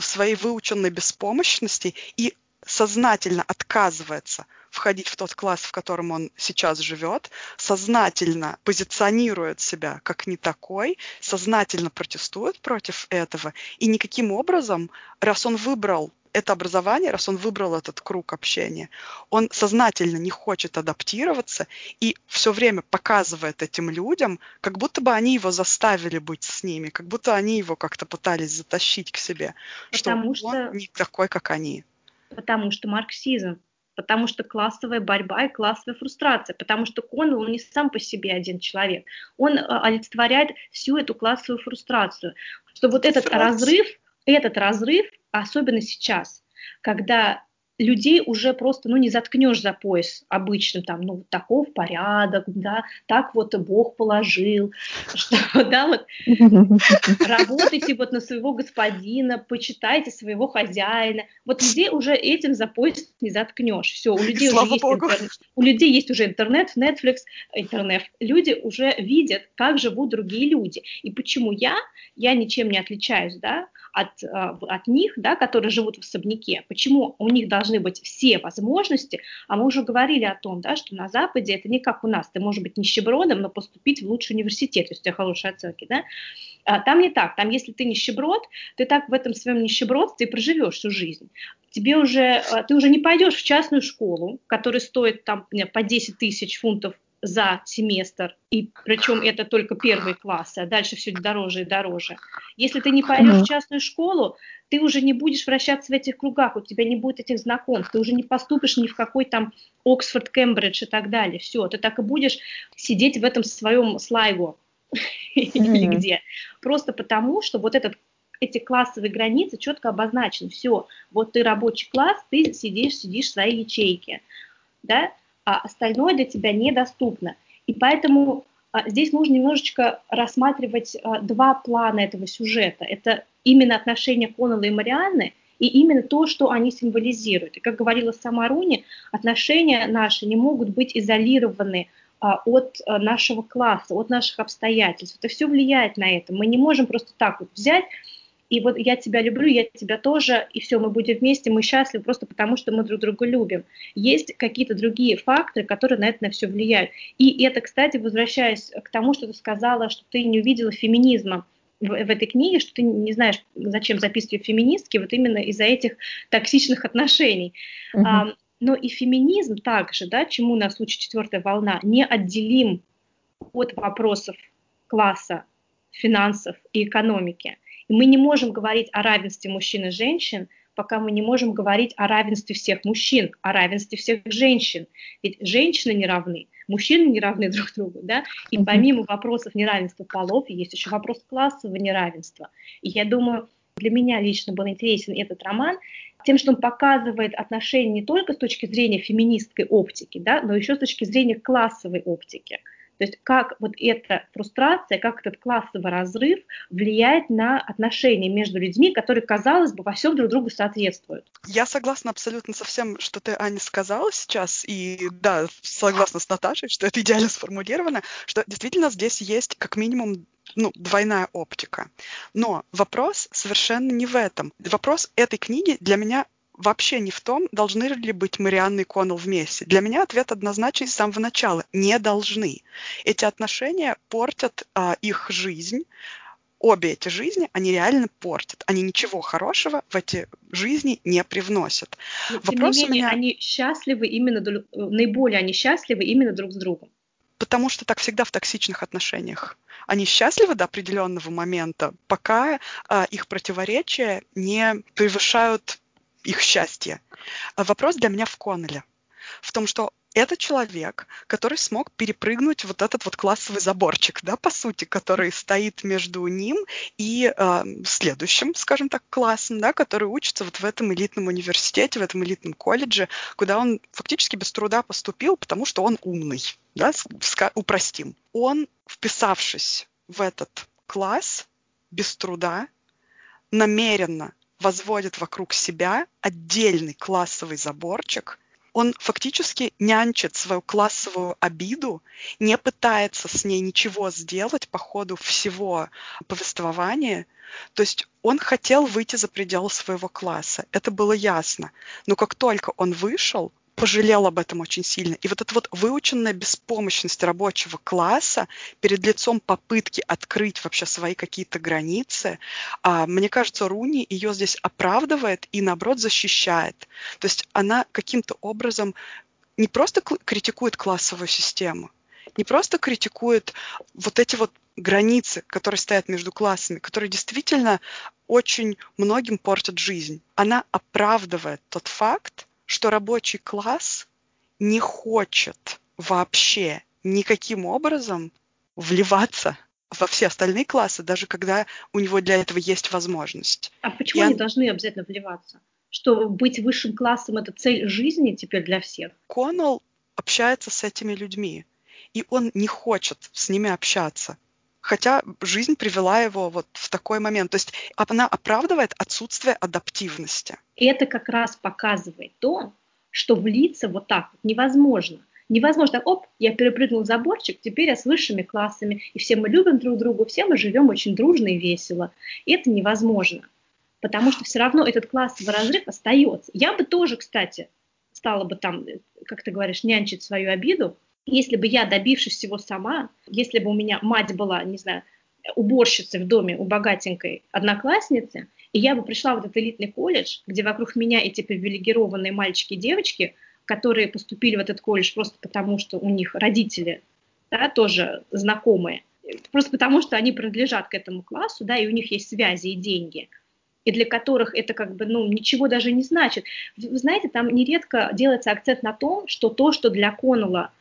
своей выученной беспомощности и сознательно отказывается входить в тот класс, в котором он сейчас живет, сознательно позиционирует себя как не такой, сознательно протестует против этого, и никаким образом, раз он выбрал это образование, раз он выбрал этот круг общения, он сознательно не хочет адаптироваться и все время показывает этим людям, как будто бы они его заставили быть с ними, как будто они его как-то пытались затащить к себе, Потому что, что он не такой, как они. Потому что марксизм потому что классовая борьба и классовая фрустрация, потому что Коннелл, он не сам по себе один человек, он а, олицетворяет всю эту классовую фрустрацию, что вот этот разрыв, этот разрыв, особенно сейчас, когда людей уже просто, ну, не заткнешь за пояс обычным, там, ну, таков порядок, да, так вот Бог положил, *laughs* что, да, вот, работайте вот на своего господина, почитайте своего хозяина, вот людей уже этим за пояс не заткнешь, все, у людей уже есть интернет, у людей есть уже интернет, Netflix, интернет, люди уже видят, как живут другие люди, и почему я, я ничем не отличаюсь, да, от, а, от них, да, которые живут в особняке, почему у них должны быть все возможности, а мы уже говорили о том, да, что на Западе это не как у нас, ты можешь быть нищебродом, но поступить в лучший университет, если у тебя хорошие оценки, да, а там не так, там если ты нищеброд, ты так в этом своем нищебродстве и проживешь всю жизнь. Тебе уже, а, ты уже не пойдешь в частную школу, которая стоит там по 10 тысяч фунтов за семестр, и причем это только первые классы, а дальше все дороже и дороже. Если ты не пойдешь mm-hmm. в частную школу, ты уже не будешь вращаться в этих кругах, у тебя не будет этих знакомств, ты уже не поступишь ни в какой там Оксфорд, Кембридж и так далее. Все, ты так и будешь сидеть в этом своем слайго *laughs* или где. Просто потому, что вот этот эти классовые границы четко обозначены. Все, вот ты рабочий класс, ты сидишь, сидишь в своей ячейке. Да? А остальное для тебя недоступно. И поэтому а, здесь нужно немножечко рассматривать а, два плана этого сюжета. Это именно отношения Коннелла и Марианны, и именно то, что они символизируют. И как говорила сама Руни, отношения наши не могут быть изолированы а, от а, нашего класса, от наших обстоятельств. Это все влияет на это. Мы не можем просто так вот взять и вот я тебя люблю, я тебя тоже, и все, мы будем вместе, мы счастливы просто потому, что мы друг друга любим. Есть какие-то другие факторы, которые на это на все влияют. И это, кстати, возвращаясь к тому, что ты сказала, что ты не увидела феминизма в, в этой книге, что ты не знаешь, зачем записывать феминистки, вот именно из-за этих токсичных отношений. Uh-huh. А, но и феминизм также, да, чему нас учит четвертая волна, не отделим от вопросов класса, финансов и экономики. И мы не можем говорить о равенстве мужчин и женщин, пока мы не можем говорить о равенстве всех мужчин, о равенстве всех женщин. Ведь женщины не равны, мужчины не равны *laughs* друг другу, да, и помимо вопросов неравенства полов, есть еще вопрос классового неравенства. И я думаю, для меня лично был интересен этот роман тем, что он показывает отношения не только с точки зрения феминистской оптики, да, но еще с точки зрения классовой оптики. То есть как вот эта фрустрация, как этот классовый разрыв влияет на отношения между людьми, которые, казалось бы, во всем друг другу соответствуют. Я согласна абсолютно со всем, что ты, Аня, сказала сейчас, и да, согласна с Наташей, что это идеально сформулировано, что действительно здесь есть как минимум ну, двойная оптика. Но вопрос совершенно не в этом. Вопрос этой книги для меня вообще не в том, должны ли быть Марианна и Коннелл вместе. Для меня ответ однозначный с самого начала. Не должны. Эти отношения портят а, их жизнь. Обе эти жизни, они реально портят. Они ничего хорошего в эти жизни не привносят. Но, Вопрос тем не менее, меня... они счастливы именно, наиболее они счастливы именно друг с другом. Потому что так всегда в токсичных отношениях. Они счастливы до определенного момента, пока а, их противоречия не превышают их счастье. А вопрос для меня в Коннеле. В том, что это человек, который смог перепрыгнуть вот этот вот классовый заборчик, да, по сути, который стоит между ним и э, следующим, скажем так, классом, да, который учится вот в этом элитном университете, в этом элитном колледже, куда он фактически без труда поступил, потому что он умный, да, упростим. Он, вписавшись в этот класс без труда, намеренно возводит вокруг себя отдельный классовый заборчик, он фактически нянчит свою классовую обиду, не пытается с ней ничего сделать по ходу всего повествования. То есть он хотел выйти за пределы своего класса, это было ясно. Но как только он вышел, пожалел об этом очень сильно. И вот эта вот выученная беспомощность рабочего класса перед лицом попытки открыть вообще свои какие-то границы, а, мне кажется, Руни ее здесь оправдывает и, наоборот, защищает. То есть она каким-то образом не просто критикует классовую систему, не просто критикует вот эти вот границы, которые стоят между классами, которые действительно очень многим портят жизнь. Она оправдывает тот факт, что рабочий класс не хочет вообще никаким образом вливаться во все остальные классы, даже когда у него для этого есть возможность. А почему И они он... должны обязательно вливаться? что быть высшим классом – это цель жизни теперь для всех. Коннелл общается с этими людьми, и он не хочет с ними общаться. Хотя жизнь привела его вот в такой момент. То есть она оправдывает отсутствие адаптивности. Это как раз показывает то, что влиться вот так вот невозможно. Невозможно, оп, я перепрыгнул заборчик, теперь я с высшими классами, и все мы любим друг друга, все мы живем очень дружно и весело. И это невозможно, потому что все равно этот классовый разрыв остается. Я бы тоже, кстати, стала бы там, как ты говоришь, нянчить свою обиду, если бы я, добившись всего сама, если бы у меня мать была, не знаю, уборщицей в доме у богатенькой одноклассницы, и я бы пришла в этот элитный колледж, где вокруг меня эти привилегированные мальчики и девочки, которые поступили в этот колледж просто потому, что у них родители да, тоже знакомые, просто потому, что они принадлежат к этому классу, да, и у них есть связи и деньги, и для которых это как бы, ну, ничего даже не значит. Вы знаете, там нередко делается акцент на том, что то, что для Коннелла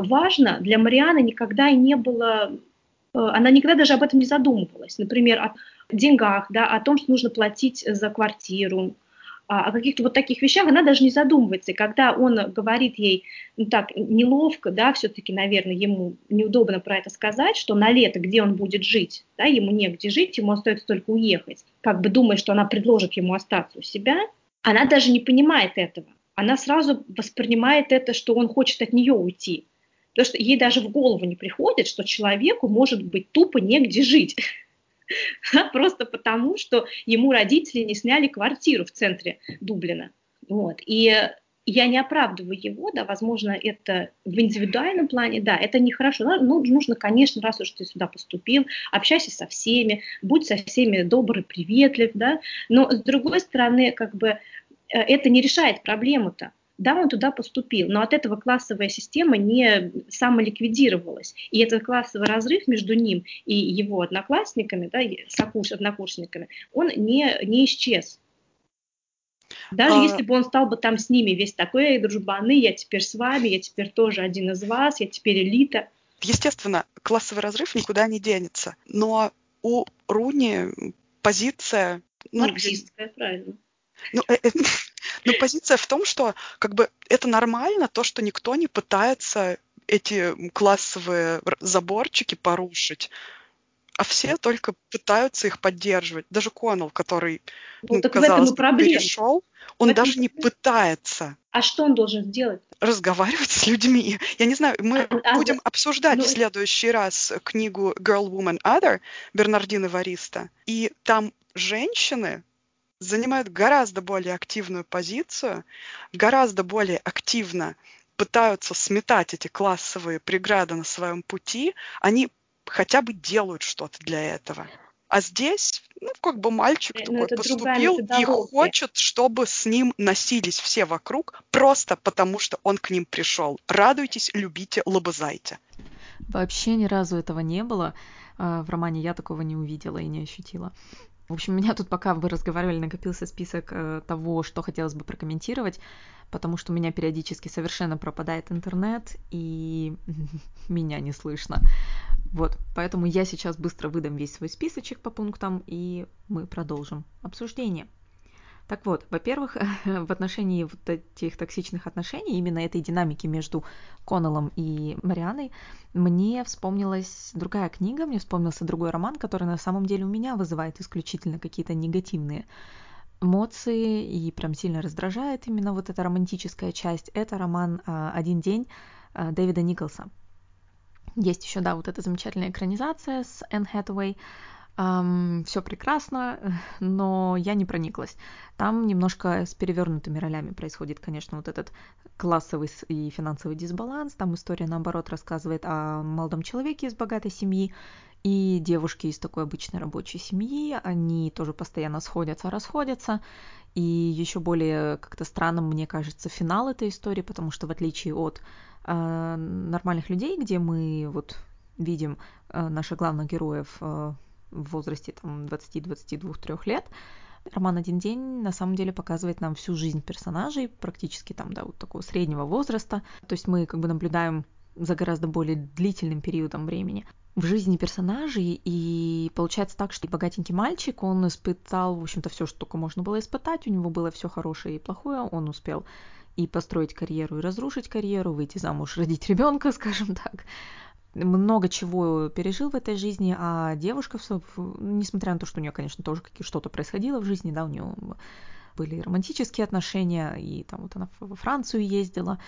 важно, для Марианы никогда и не было, э, она никогда даже об этом не задумывалась. Например, о деньгах, да, о том, что нужно платить за квартиру, о каких-то вот таких вещах она даже не задумывается. И когда он говорит ей, ну так, неловко, да, все-таки, наверное, ему неудобно про это сказать, что на лето, где он будет жить, да, ему негде жить, ему остается только уехать, как бы думая, что она предложит ему остаться у себя, она даже не понимает этого. Она сразу воспринимает это, что он хочет от нее уйти. Потому что ей даже в голову не приходит, что человеку может быть тупо негде жить. *laughs* просто потому, что ему родители не сняли квартиру в центре Дублина. Вот. И я не оправдываю его, да, возможно, это в индивидуальном плане, да, это нехорошо. Ну, нужно, конечно, раз уж ты сюда поступил, общайся со всеми, будь со всеми добр приветлив, да, но с другой стороны, как бы, э, это не решает проблему-то. Да, он туда поступил, но от этого классовая система не самоликвидировалась. И этот классовый разрыв между ним и его одноклассниками, да, с однокурсниками, он не, не исчез. Даже а... если бы он стал бы там с ними весь такой, эй, дружбаны, я теперь с вами, я теперь тоже один из вас, я теперь элита. Естественно, классовый разрыв никуда не денется. Но у Руни позиция... Ну, Марксистская, правильно. Ну, э, э, *laughs* ну, позиция в том, что как бы это нормально, то, что никто не пытается эти классовые заборчики порушить, а все только пытаются их поддерживать. Даже Коннелл, который, ну, ну так казалось перешел, он даже не пытается. А что он должен сделать? Разговаривать с людьми. Я не знаю, мы а, а будем а, обсуждать ну... в следующий раз книгу Girl, Woman, Other Бернардины Вариста. И там женщины занимают гораздо более активную позицию, гораздо более активно пытаются сметать эти классовые преграды на своем пути, они хотя бы делают что-то для этого. А здесь, ну, как бы мальчик ну, такой поступил и хочет, чтобы с ним носились все вокруг, просто потому что он к ним пришел. Радуйтесь, любите, лобызайте. Вообще ни разу этого не было. А, в романе я такого не увидела и не ощутила. В общем, у меня тут, пока вы разговаривали, накопился список э, того, что хотелось бы прокомментировать, потому что у меня периодически совершенно пропадает интернет, и *laughs* меня не слышно. Вот, поэтому я сейчас быстро выдам весь свой списочек по пунктам, и мы продолжим обсуждение. Так вот, во-первых, *laughs* в отношении вот этих токсичных отношений, именно этой динамики между Коннеллом и Марианой, мне вспомнилась другая книга, мне вспомнился другой роман, который на самом деле у меня вызывает исключительно какие-то негативные эмоции и прям сильно раздражает именно вот эта романтическая часть. Это роман а, «Один день» а, Дэвида Николса. Есть еще, да, вот эта замечательная экранизация с Энн Хэтэуэй, Um, все прекрасно, *laughs* но я не прониклась. Там немножко с перевернутыми ролями происходит, конечно, вот этот классовый и финансовый дисбаланс. Там история, наоборот, рассказывает о молодом человеке из богатой семьи и девушке из такой обычной рабочей семьи. Они тоже постоянно сходятся, расходятся. И еще более как-то странным, мне кажется, финал этой истории, потому что в отличие от э, нормальных людей, где мы вот видим э, наших главных героев э, в возрасте там 20-22-3 лет. Роман «Один день» на самом деле показывает нам всю жизнь персонажей, практически там, да, вот такого среднего возраста. То есть мы как бы наблюдаем за гораздо более длительным периодом времени. в жизни персонажей, и получается так, что богатенький мальчик, он испытал, в общем-то, все, что только можно было испытать, у него было все хорошее и плохое, он успел и построить карьеру, и разрушить карьеру, выйти замуж, родить ребенка, *laughs* скажем так. Много чего пережил в этой жизни, а девушка, несмотря на то, что у нее, конечно, тоже что-то происходило в жизни, да, у нее были романтические отношения, и там вот она во Францию ездила,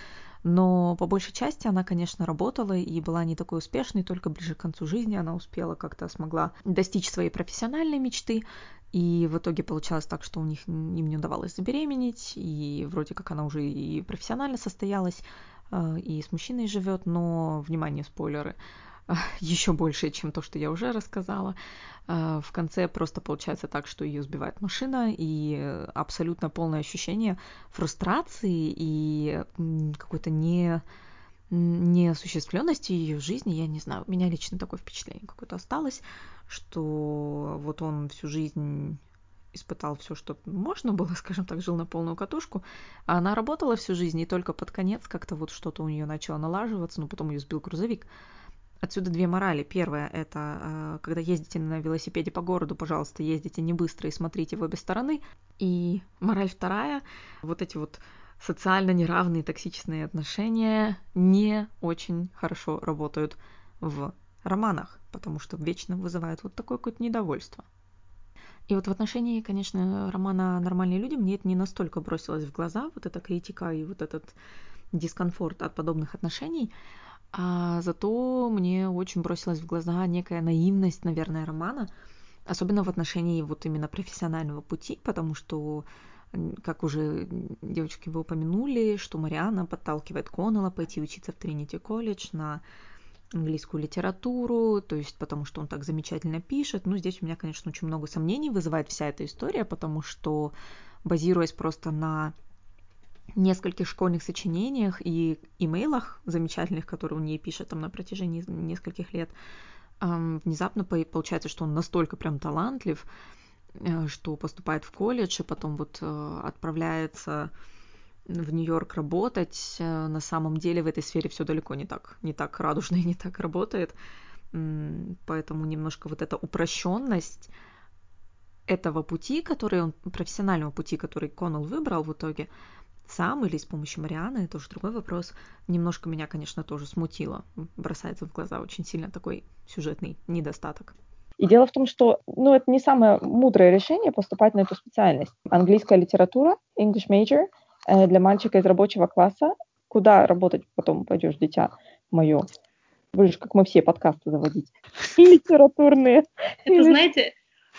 но по большей части она, конечно, работала и была не такой успешной, только ближе к концу жизни она успела как-то смогла достичь своей профессиональной мечты, и в итоге получалось так, что у них им не удавалось забеременеть, и вроде как она уже и профессионально состоялась, и с мужчиной живет, но, внимание, спойлеры, *laughs* еще больше, чем то, что я уже рассказала. Э, в конце просто получается так, что ее сбивает машина, и абсолютно полное ощущение фрустрации и какой-то не неосуществленности ее жизни, я не знаю, у меня лично такое впечатление какое-то осталось, что вот он всю жизнь испытал все, что можно было, *laughs* скажем так, жил на полную катушку, а она работала всю жизнь, и только под конец как-то вот что-то у нее начало налаживаться, но потом ее сбил грузовик. Отсюда две морали. Первая – это э, когда ездите на велосипеде по городу, пожалуйста, ездите не быстро и смотрите в обе стороны. И мораль вторая – вот эти вот социально неравные токсичные отношения не очень хорошо работают в романах, потому что вечно вызывают вот такое какое-то недовольство. И вот в отношении, конечно, романа «Нормальные люди» мне это не настолько бросилось в глаза, вот эта критика и вот этот дискомфорт от подобных отношений, а зато мне очень бросилась в глаза некая наивность, наверное, романа, особенно в отношении вот именно профессионального пути, потому что как уже девочки вы упомянули, что Мариана подталкивает Коннелла пойти учиться в Тринити колледж на английскую литературу, то есть потому что он так замечательно пишет. Ну, здесь у меня, конечно, очень много сомнений вызывает вся эта история, потому что, базируясь просто на нескольких школьных сочинениях и имейлах замечательных, которые он ей пишет там на протяжении нескольких лет, внезапно получается, что он настолько прям талантлив, э, что поступает в колледж и потом вот э, отправляется в Нью-Йорк работать. Э, на самом деле в этой сфере все далеко не так, не так радужно и не так работает. Поэтому немножко вот эта упрощенность этого пути, который он, профессионального пути, который Коннелл выбрал в итоге, сам или с помощью Марианы, это уже другой вопрос, немножко меня, конечно, тоже смутило. Бросается в глаза очень сильно такой сюжетный недостаток. И дело в том, что ну, это не самое мудрое решение поступать на эту специальность. Английская литература, English major, для мальчика из рабочего класса. Куда работать потом пойдешь, дитя мое? Будешь, как мы все, подкасты заводить. *laughs* Литературные. Это, знаете,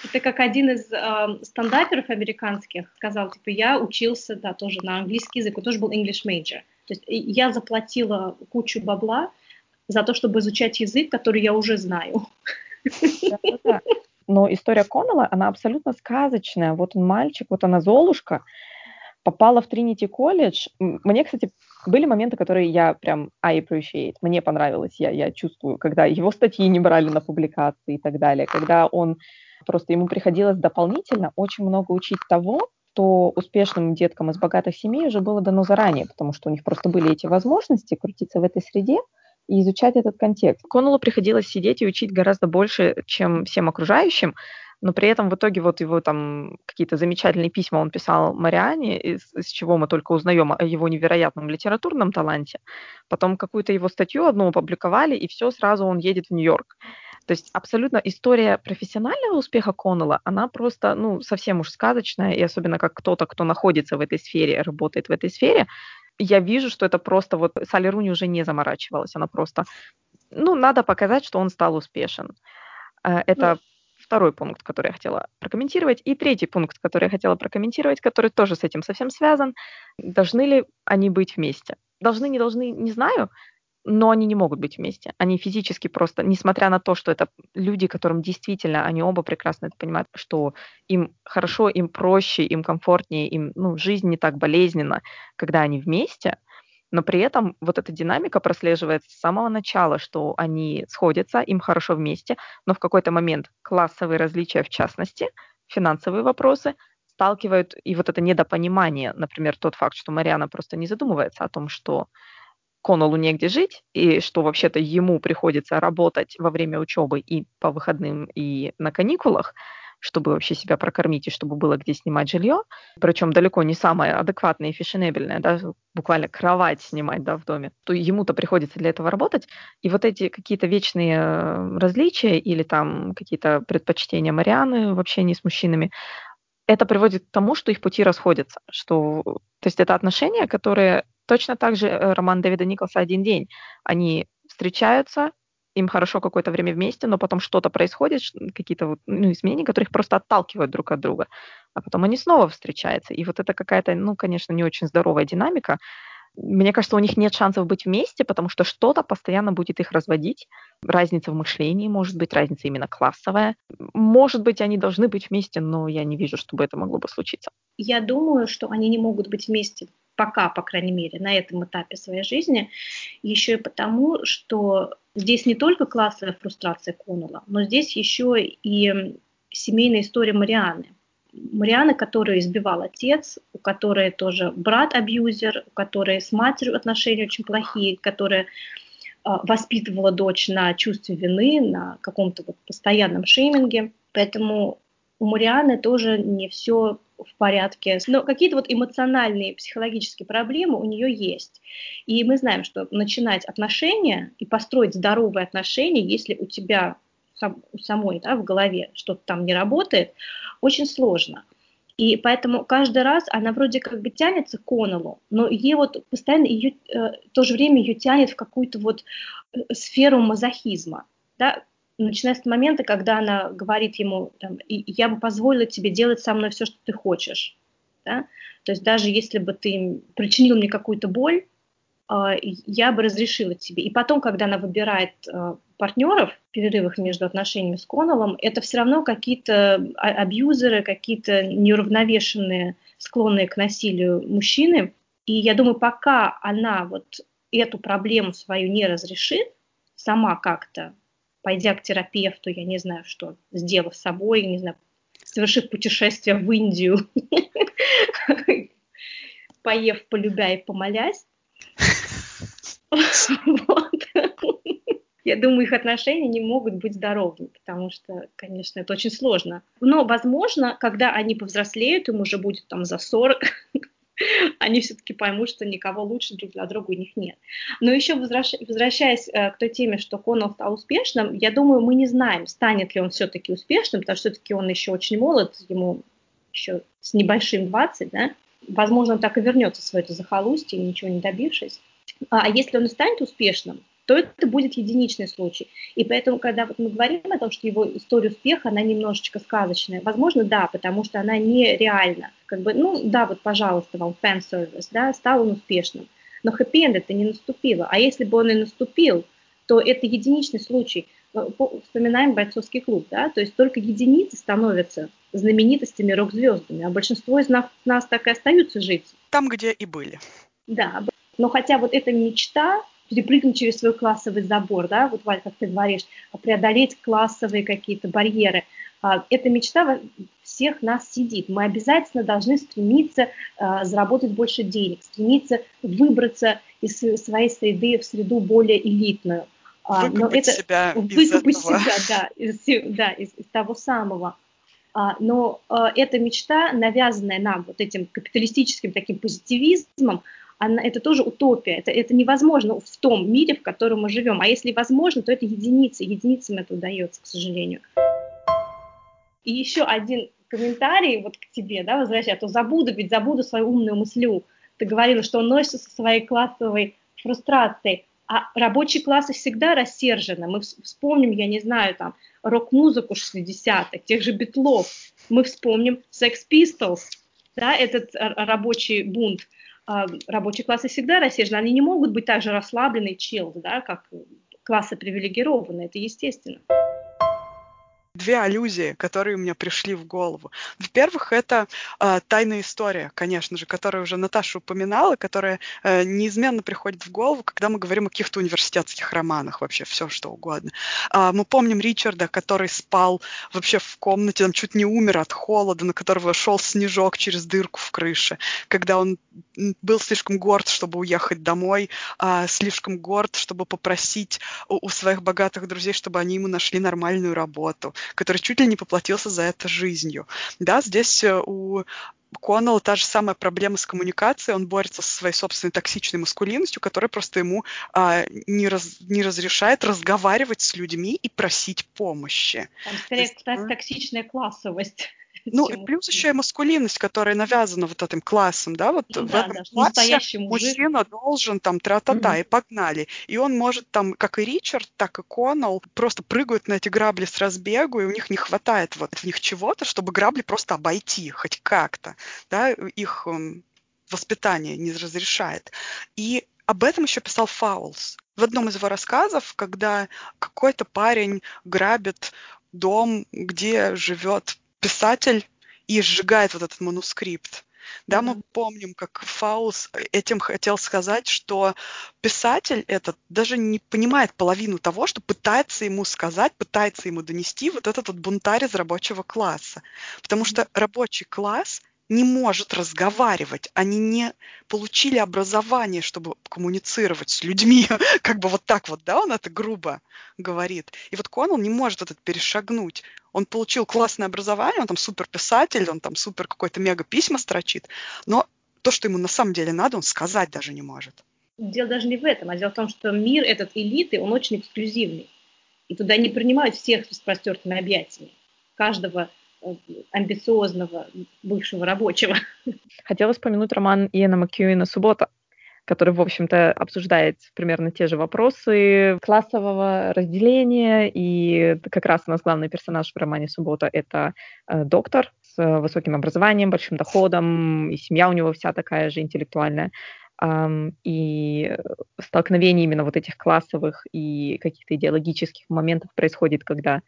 это как один из э, стендаперов американских сказал, типа, я учился, да, тоже на английский язык, он тоже был English major. То есть я заплатила кучу бабла за то, чтобы изучать язык, который я уже знаю. Но история Коннелла, она абсолютно сказочная. Вот он мальчик, вот она Золушка, попала в Тринити колледж. Мне, кстати, были моменты, которые я прям I appreciate. Мне понравилось, я, я чувствую, когда его статьи не брали на публикации и так далее, когда он Просто ему приходилось дополнительно очень много учить того, что успешным деткам из богатых семей уже было дано заранее, потому что у них просто были эти возможности крутиться в этой среде и изучать этот контекст. Коннеллу приходилось сидеть и учить гораздо больше, чем всем окружающим, но при этом в итоге вот его там какие-то замечательные письма он писал Мариане, из, из чего мы только узнаем о его невероятном литературном таланте. Потом какую-то его статью одну опубликовали, и все, сразу он едет в Нью-Йорк. То есть абсолютно история профессионального успеха Коннелла, она просто, ну, совсем уж сказочная, и особенно как кто-то, кто находится в этой сфере, работает в этой сфере, я вижу, что это просто вот Салли Руни уже не заморачивалась, она просто, ну, надо показать, что он стал успешен. Э, это ну, второй пункт, который я хотела прокомментировать. И третий пункт, который я хотела прокомментировать, который тоже с этим совсем связан. Должны ли они быть вместе? Должны, не должны, не знаю, но они не могут быть вместе. Они физически просто, несмотря на то, что это люди, которым действительно, они оба прекрасно это понимают, что им хорошо, им проще, им комфортнее, им ну, жизнь не так болезненна, когда они вместе, но при этом вот эта динамика прослеживается с самого начала, что они сходятся, им хорошо вместе, но в какой-то момент классовые различия, в частности, финансовые вопросы, сталкивают, и вот это недопонимание, например, тот факт, что Мариана просто не задумывается о том, что Коннеллу негде жить, и что вообще-то ему приходится работать во время учебы и по выходным, и на каникулах, чтобы вообще себя прокормить и чтобы было где снимать жилье, причем далеко не самое адекватное и фешенебельное, да, буквально кровать снимать да, в доме, то ему-то приходится для этого работать. И вот эти какие-то вечные э, различия или там какие-то предпочтения Марианы в общении с мужчинами, это приводит к тому, что их пути расходятся, что, то есть это отношения, которые точно так же э, роман Дэвида Николса «Один день». Они встречаются, им хорошо какое-то время вместе, но потом что-то происходит, какие-то вот, ну, изменения, которые их просто отталкивают друг от друга, а потом они снова встречаются. И вот это какая-то, ну, конечно, не очень здоровая динамика. Мне кажется, у них нет шансов быть вместе, потому что что-то постоянно будет их разводить. Разница в мышлении, может быть, разница именно классовая. Может быть, они должны быть вместе, но я не вижу, чтобы это могло бы случиться. Я думаю, что они не могут быть вместе пока, по крайней мере, на этом этапе своей жизни, еще и потому, что здесь не только классовая фрустрация Коннелла, но здесь еще и семейная история Марианы. Марианы, которую избивал отец, у которой тоже брат-абьюзер, у которой с матерью отношения очень плохие, которая а, воспитывала дочь на чувстве вины, на каком-то вот постоянном шейминге. Поэтому у Марианы тоже не все в порядке. Но какие-то вот эмоциональные, психологические проблемы у нее есть. И мы знаем, что начинать отношения и построить здоровые отношения, если у тебя у самой да, в голове что-то там не работает, очень сложно. И поэтому каждый раз она вроде как бы тянется к Коннеллу, но ей вот постоянно ее, э, в то же время ее тянет в какую-то вот э, сферу мазохизма. Да? Начиная с момента, когда она говорит ему, там, я бы позволила тебе делать со мной все, что ты хочешь. Да? То есть даже если бы ты причинил мне какую-то боль, а, я бы разрешила тебе. И потом, когда она выбирает а, партнеров в перерывах между отношениями с Коннеллом, это все равно какие-то а, абьюзеры, какие-то неуравновешенные, склонные к насилию мужчины. И я думаю, пока она вот эту проблему свою не разрешит, сама как-то пойдя к терапевту, я не знаю что, сделав с собой, не знаю, совершив путешествие в Индию, *laughs* поев, полюбя и помолясь. Я думаю, их отношения не могут быть здоровыми, потому что, конечно, это очень сложно. Но, возможно, когда они повзрослеют, им уже будет там за 40, они все-таки поймут, что никого лучше друг для друга у них нет. Но еще возвращаясь э, к той теме, что Коннелл стал успешным, я думаю, мы не знаем, станет ли он все-таки успешным, потому что все-таки он еще очень молод, ему еще с небольшим 20, да, возможно, он так и вернется в свое захолустье, ничего не добившись. А если он и станет успешным, то это будет единичный случай. И поэтому, когда вот мы говорим о том, что его история успеха, она немножечко сказочная, возможно, да, потому что она нереальна. Как бы, ну, да, вот, пожалуйста, вам фэн-сервис, да, стал он успешным. Но хэппи-энд это не наступило. А если бы он и наступил, то это единичный случай. Э, вспоминаем бойцовский клуб, да, то есть только единицы становятся знаменитостями, рок-звездами, а большинство из нас, нас так и остаются жить. Там, где и были. Да, но хотя вот эта мечта, перепрыгнуть через свой классовый забор, да, вот, Валь, как ты говоришь, преодолеть классовые какие-то барьеры. А, эта мечта всех нас сидит. Мы обязательно должны стремиться а, заработать больше денег, стремиться выбраться из своей среды в среду более элитную. А, выкупать это, себя выкупать из этого. себя, да, из, да, из, из того самого. Но эта мечта, навязанная нам вот этим капиталистическим таким позитивизмом, она, это тоже утопия, это, это невозможно в том мире, в котором мы живем. А если возможно, то это единицы, единицам это удается, к сожалению. И еще один комментарий вот к тебе, да, возвращаясь, а то забуду, ведь забуду свою умную мыслю. Ты говорила, что он носится со своей классовой фрустрацией, а рабочие классы всегда рассержены. Мы вспомним, я не знаю, там, рок-музыку 60-х, тех же Битлов. Мы вспомним Sex Pistols, да, этот рабочий бунт. А, рабочие классы всегда рассержены, они не могут быть так же расслаблены, чил, да, как классы привилегированные, это естественно. Две аллюзии, которые меня пришли в голову. Во-первых, это э, тайная история, конечно же, которую уже Наташа упоминала, которая э, неизменно приходит в голову, когда мы говорим о каких-то университетских романах, вообще все что угодно. Э, мы помним Ричарда, который спал вообще в комнате, там чуть не умер от холода, на которого шел снежок через дырку в крыше, когда он был слишком горд, чтобы уехать домой, э, слишком горд, чтобы попросить у, у своих богатых друзей, чтобы они ему нашли нормальную работу, который чуть ли не поплатился за это жизнью. Да, здесь э, у Коннелла та же самая проблема с коммуникацией, он борется со своей собственной токсичной маскулинностью, которая просто ему а, не, раз, не разрешает разговаривать с людьми и просить помощи. Там скорее, есть, кстати, токсичная классовость. Ну, и плюс еще и маскулинность, которая навязана вот этим классом, да, вот ну, в да, этом да, классе мужчина должен там тра-та-та, mm-hmm. и погнали. И он может там, как и Ричард, так и Коннелл, просто прыгают на эти грабли с разбегу, и у них не хватает вот в них чего-то, чтобы грабли просто обойти хоть как-то, да, их um, воспитание не разрешает. И об этом еще писал Фаулс. В одном из его рассказов, когда какой-то парень грабит дом, где живет писатель и сжигает вот этот манускрипт. Да, мы помним, как Фаус этим хотел сказать, что писатель этот даже не понимает половину того, что пытается ему сказать, пытается ему донести вот этот вот бунтарь из рабочего класса. Потому что рабочий класс не может разговаривать, они не получили образование, чтобы коммуницировать с людьми, *laughs* как бы вот так вот, да, он это грубо говорит. И вот Коннелл не может этот перешагнуть. Он получил классное образование, он там супер писатель, он там супер какой-то мега письма строчит, но то, что ему на самом деле надо, он сказать даже не может. Дело даже не в этом, а дело в том, что мир этот элиты, он очень эксклюзивный. И туда не принимают всех с простертыми объятиями. Каждого амбициозного бывшего рабочего. Хотела вспомянуть роман Иэна Маккьюина «Суббота», который, в общем-то, обсуждает примерно те же вопросы классового разделения, и как раз у нас главный персонаж в романе «Суббота» — это э, доктор с высоким образованием, большим доходом, и семья у него вся такая же интеллектуальная. И столкновение именно вот этих классовых и каких-то идеологических моментов происходит, когда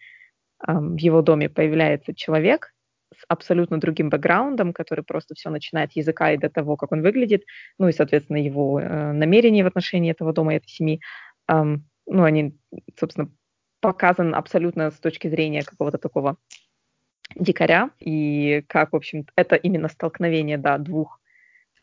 в его доме появляется человек с абсолютно другим бэкграундом, который просто все начинает языка и до того, как он выглядит, ну и, соответственно, его э, намерения в отношении этого дома и этой семьи, ну, они, собственно, показаны абсолютно с точки зрения какого-то такого дикаря, и как, в общем, это именно столкновение, да, двух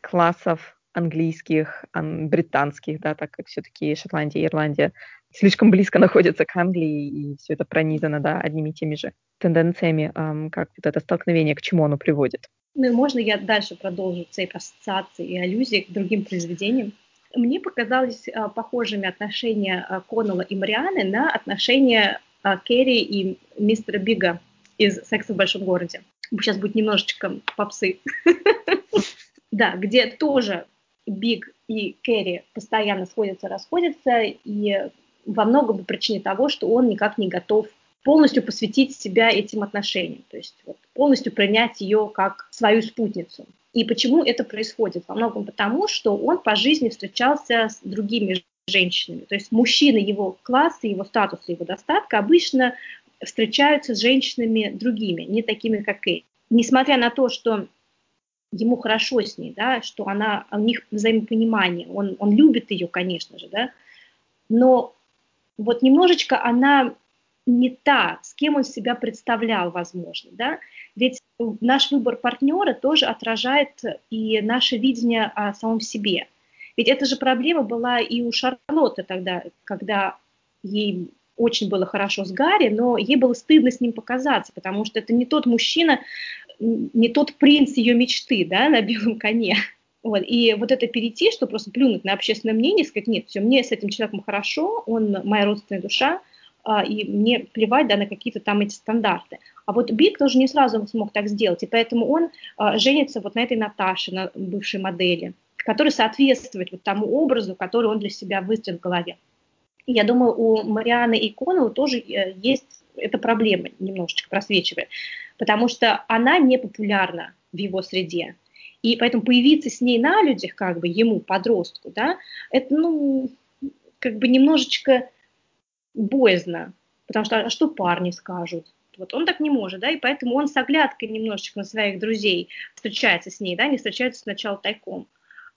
классов английских, ан- британских, да, так как все-таки Шотландия и Ирландия слишком близко *laughs* находятся к Англии, и все это пронизано да, одними и теми же тенденциями, эм, как вот это столкновение, к чему оно приводит. Ну и можно я дальше продолжу цепь ассоциаций и аллюзий к другим произведениям? Мне показались а, похожими отношения а, Коннелла и Марианы на отношения а, Керри и мистера Бига из «Секса в большом городе». Сейчас будет немножечко попсы. *laughs* Да, где тоже Биг и Керри постоянно сходятся, расходятся, и во многом по причине того, что он никак не готов полностью посвятить себя этим отношениям, то есть вот, полностью принять ее как свою спутницу. И почему это происходит? Во многом потому, что он по жизни встречался с другими женщинами. То есть мужчины его класса, его статуса, его достатка обычно встречаются с женщинами другими, не такими, как Кей. Несмотря на то, что ему хорошо с ней, да, что она, у них взаимопонимание, он, он любит ее, конечно же, да, но вот немножечко она не та, с кем он себя представлял, возможно, да, ведь наш выбор партнера тоже отражает и наше видение о самом себе. Ведь эта же проблема была и у Шарлотты тогда, когда ей очень было хорошо с Гарри, но ей было стыдно с ним показаться, потому что это не тот мужчина, не тот принц ее мечты, да, на белом коне. Вот. И вот это перейти, что просто плюнуть на общественное мнение, сказать, нет, все, мне с этим человеком хорошо, он моя родственная душа, а, и мне плевать да, на какие-то там эти стандарты. А вот Биг тоже не сразу смог так сделать, и поэтому он а, женится вот на этой Наташе, на бывшей модели, которая соответствует вот тому образу, который он для себя выстроил в голове. Я думаю, у Марианы и Коннелла тоже э, есть эта проблема, немножечко просвечивает, потому что она не популярна в его среде. И поэтому появиться с ней на людях, как бы ему, подростку, да, это, ну, как бы немножечко боязно, потому что а что парни скажут? Вот он так не может, да, и поэтому он с оглядкой немножечко на своих друзей встречается с ней, да, не встречаются сначала тайком.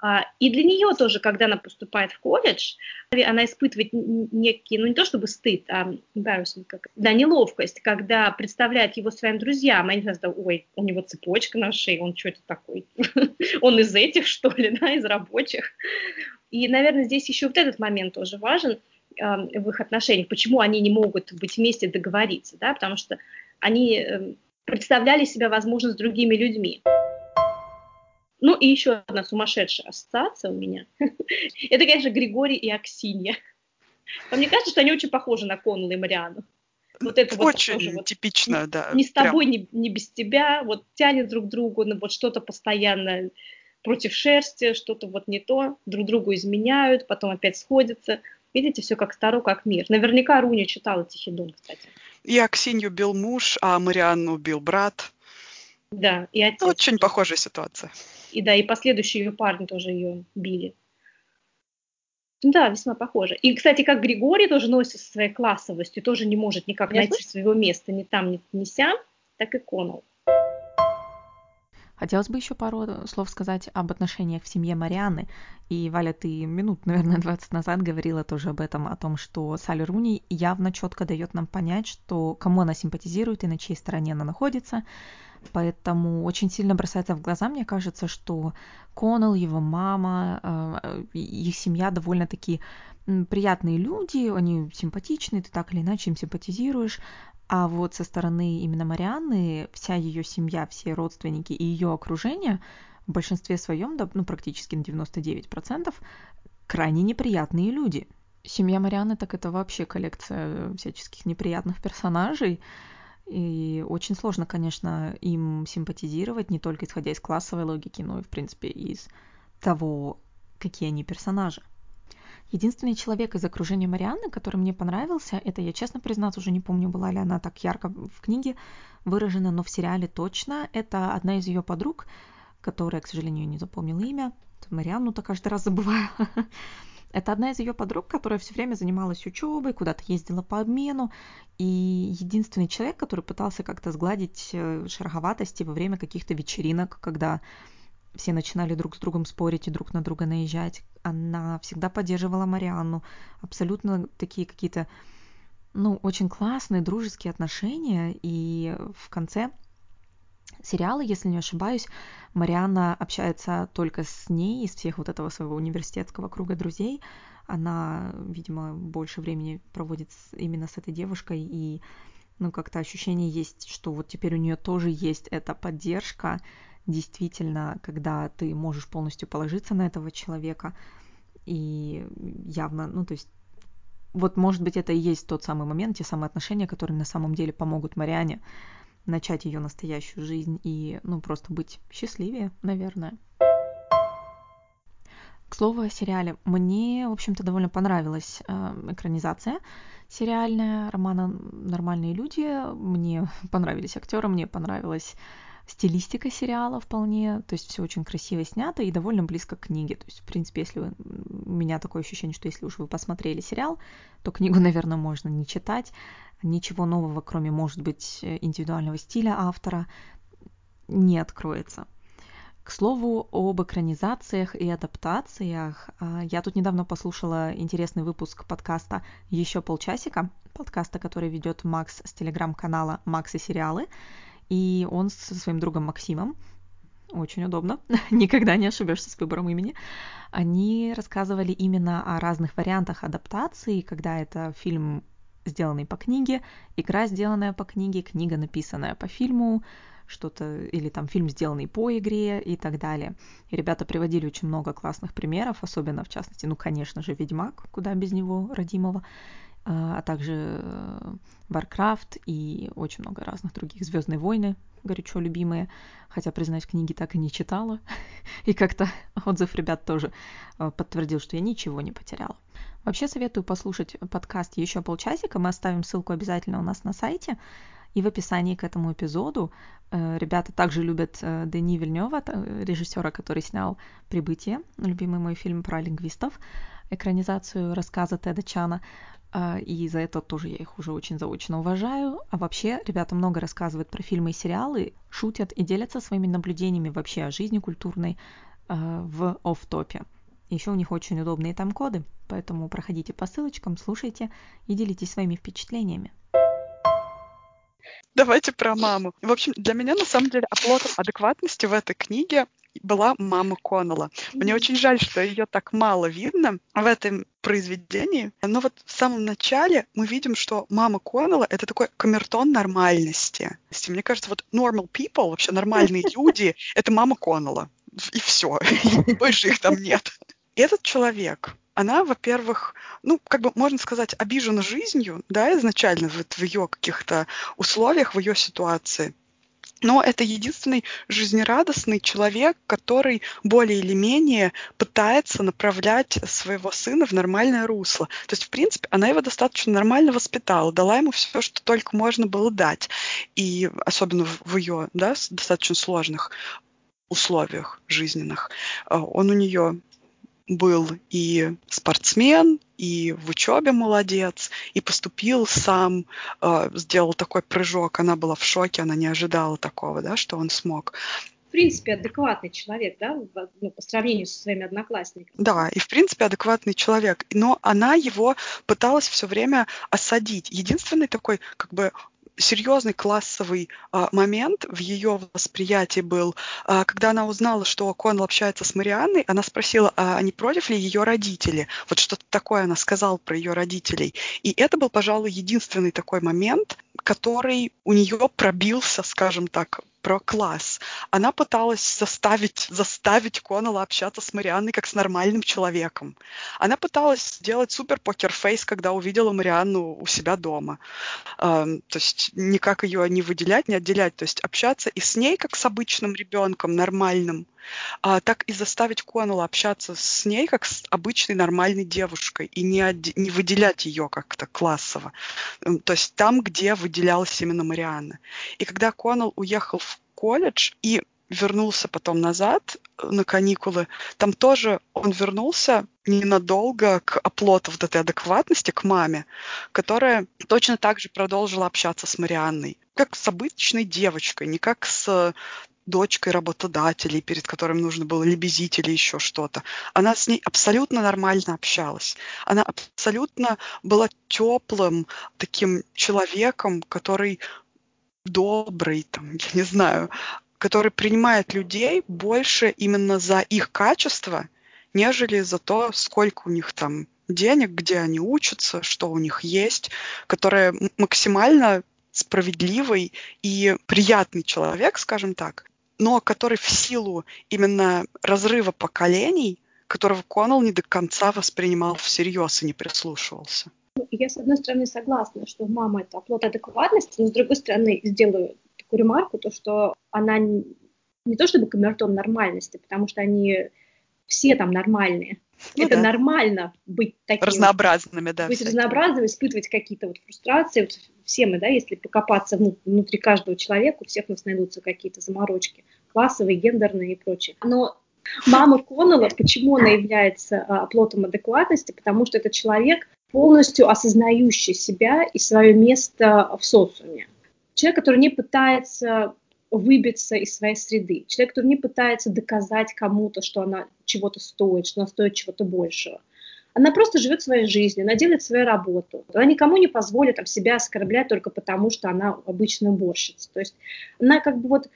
А, и для нее тоже, когда она поступает в колледж, она испытывает некий, ну не то чтобы стыд, а embarrassment, как, да, неловкость, когда представляет его своим друзьям. Они сразу, ой, у него цепочка на шее, он что это такой? *laughs* он из этих, что ли, да, из рабочих? И, наверное, здесь еще вот этот момент тоже важен в их отношениях, почему они не могут быть вместе договориться, да, потому что они эм, представляли себя, возможно, с другими людьми. Ну и еще одна сумасшедшая ассоциация у меня. *laughs* Это, конечно, Григорий и Аксинья. Но мне кажется, что они очень похожи на Коннелла и Мариану. Вот это очень вот тоже вот типично, ни, да. Ни с тобой, ни, ни без тебя, вот тянет друг другу, ну вот что-то постоянно против шерсти, что-то вот не то, друг другу изменяют, потом опять сходятся. Видите, все как старо, как мир. Наверняка Руни читала Тихий кстати. И Аксинью бил муж, а Марианну убил брат. Да, и отец. Очень похожая ситуация. И да, и последующие ее парни тоже ее били. Да, весьма похоже. И, кстати, как Григорий тоже носит своей классовостью, тоже не может никак Я найти слышу? своего места ни там, ни, ни сям, так и Коннелл. Хотелось бы еще пару слов сказать об отношениях в семье Марианы. И, Валя, ты минут, наверное, 20 назад говорила тоже об этом, о том, что Салли Руни явно четко дает нам понять, что кому она симпатизирует и на чьей стороне она находится. Поэтому очень сильно бросается в глаза, мне кажется, что Коннелл, его мама, э, их семья довольно-таки приятные люди, они симпатичные, ты так или иначе им симпатизируешь. А вот со стороны именно Марианны вся ее семья, все родственники и ее окружение в большинстве своем, ну практически на 99%, крайне неприятные люди. Семья Марианны так это вообще коллекция всяческих неприятных персонажей. И очень сложно, конечно, им симпатизировать, не только исходя из классовой логики, но и, в принципе, из того, какие они персонажи. Единственный человек из окружения Марианны, который мне понравился, это, я честно признаться, уже не помню, была ли она так ярко в книге выражена, но в сериале точно. Это одна из ее подруг, которая, к сожалению, не запомнила имя. Марианну-то каждый раз забываю. *laughs* Это одна из ее подруг, которая все время занималась учебой, куда-то ездила по обмену. И единственный человек, который пытался как-то сгладить э, шероховатости во время каких-то вечеринок, когда все начинали друг с другом спорить и друг на друга наезжать. Она всегда поддерживала Марианну. Абсолютно такие какие-то, ну, очень классные дружеские отношения. И в конце сериала, если не ошибаюсь, Марианна общается только с ней из всех вот этого своего университетского круга друзей. Она, видимо, больше времени проводит именно с этой девушкой и ну, как-то ощущение есть, что вот теперь у нее тоже есть эта поддержка, действительно, когда ты можешь полностью положиться на этого человека, и явно, ну, то есть, вот, может быть, это и есть тот самый момент, те самые отношения, которые на самом деле помогут Мариане начать ее настоящую жизнь и, ну, просто быть счастливее, наверное. К слову о сериале. Мне, в общем-то, довольно понравилась э, экранизация сериальная романа «Нормальные люди». Мне *laughs* понравились актеры, мне понравилась стилистика сериала вполне, то есть все очень красиво снято и довольно близко к книге. То есть, в принципе, если вы, у меня такое ощущение, что если уж вы посмотрели сериал, то книгу, *laughs* наверное, можно не читать. Ничего нового, кроме, может быть, индивидуального стиля автора, не откроется. К слову об экранизациях и адаптациях, а, я тут недавно послушала интересный выпуск подкаста «Еще полчасика», подкаста, который ведет Макс с телеграм-канала «Макс и сериалы», и он со своим другом Максимом, очень удобно, *laughs* никогда не ошибешься с выбором имени, они рассказывали именно о разных вариантах адаптации, когда это фильм, сделанный по книге, игра, сделанная по книге, книга, написанная по фильму, что-то, или там фильм, сделанный по игре и так далее. И ребята приводили очень много классных примеров, особенно, в частности, ну, конечно же, «Ведьмак», куда без него, родимого, а, а также э, Warcraft и очень много разных других. Звездные войны, горячо любимые. Хотя, признаюсь, книги так и не читала. *laughs* и как-то отзыв ребят тоже э, подтвердил, что я ничего не потеряла. Вообще советую послушать подкаст еще полчасика. Мы оставим ссылку обязательно у нас на сайте. И в описании к этому эпизоду э, ребята также любят Дени Вильнева, режиссера, который снял «Прибытие», любимый мой фильм про лингвистов, экранизацию рассказа Теда Чана и за это тоже я их уже очень заочно уважаю. А вообще, ребята много рассказывают про фильмы и сериалы, шутят и делятся своими наблюдениями вообще о жизни культурной а, в офф-топе. Еще у них очень удобные там коды, поэтому проходите по ссылочкам, слушайте и делитесь своими впечатлениями. Давайте про маму. В общем, для меня на самом деле оплотом адекватности в этой книге была мама Коннелла. Мне очень жаль, что ее так мало видно в этом произведении. Но вот в самом начале мы видим, что мама Коннелла — это такой камертон нормальности. Мне кажется, вот normal people, вообще нормальные *laughs* люди — это мама Коннелла. И все. Больше их там нет. Этот человек, она, во-первых, ну, как бы можно сказать, обижена жизнью, да, изначально вот в ее каких-то условиях, в ее ситуации. Но это единственный жизнерадостный человек, который более или менее пытается направлять своего сына в нормальное русло. То есть, в принципе, она его достаточно нормально воспитала, дала ему все, что только можно было дать. И особенно в ее да, достаточно сложных условиях жизненных. А, он у нее был и спортсмен, и в учебе молодец, и поступил сам, э, сделал такой прыжок. Она была в шоке, она не ожидала такого, да, что он смог в принципе, адекватный человек, да, ну, по сравнению со своими одноклассниками. Да, и в принципе адекватный человек. Но она его пыталась все время осадить. Единственный такой, как бы, серьезный классовый а, момент в ее восприятии был, а, когда она узнала, что Коннелл общается с Марианной, она спросила, а не против ли ее родители? Вот что-то такое она сказала про ее родителей. И это был, пожалуй, единственный такой момент, который у нее пробился, скажем так, про класс. Она пыталась заставить, заставить Коннелла общаться с Марианной как с нормальным человеком. Она пыталась сделать супер покерфейс, когда увидела Марианну у себя дома. Эм, то есть никак ее не выделять, не отделять. То есть общаться и с ней как с обычным ребенком, нормальным, а, так и заставить Коннелла общаться с ней как с обычной нормальной девушкой и не, отде- не выделять ее как-то классово. То есть там, где выделялась именно Марианна. И когда Коннелл уехал в колледж и вернулся потом назад э, на каникулы, там тоже он вернулся ненадолго к оплоту вот этой адекватности, к маме, которая точно так же продолжила общаться с Марианной, как с обычной девочкой, не как с дочкой работодателей, перед которым нужно было лебезить или еще что-то. Она с ней абсолютно нормально общалась. Она абсолютно была теплым таким человеком, который добрый, там, я не знаю, который принимает людей больше именно за их качество, нежели за то, сколько у них там денег, где они учатся, что у них есть, которая максимально справедливый и приятный человек, скажем так, но который в силу именно разрыва поколений, которого Коннелл не до конца воспринимал всерьез и не прислушивался. Ну, я, с одной стороны, согласна, что мама – это оплот адекватности, но, с другой стороны, сделаю такую ремарку, то, что она не то чтобы камертон нормальности, потому что они все там нормальные. Ну, это да. нормально быть таким. Разнообразными, да. Быть разнообразными, испытывать какие-то вот фрустрации. Вот все мы, да, если покопаться внутри каждого человека, у всех у нас найдутся какие-то заморочки, классовые, гендерные и прочее. Но мама Коннелла, почему она является а, оплотом адекватности? Потому что это человек, полностью осознающий себя и свое место в социуме. Человек, который не пытается выбиться из своей среды. Человек, который не пытается доказать кому-то, что она чего-то стоит, что она стоит чего-то большего. Она просто живет своей жизнью, она делает свою работу. Она никому не позволит там, себя оскорблять только потому, что она обычная уборщица. То есть она как бы вот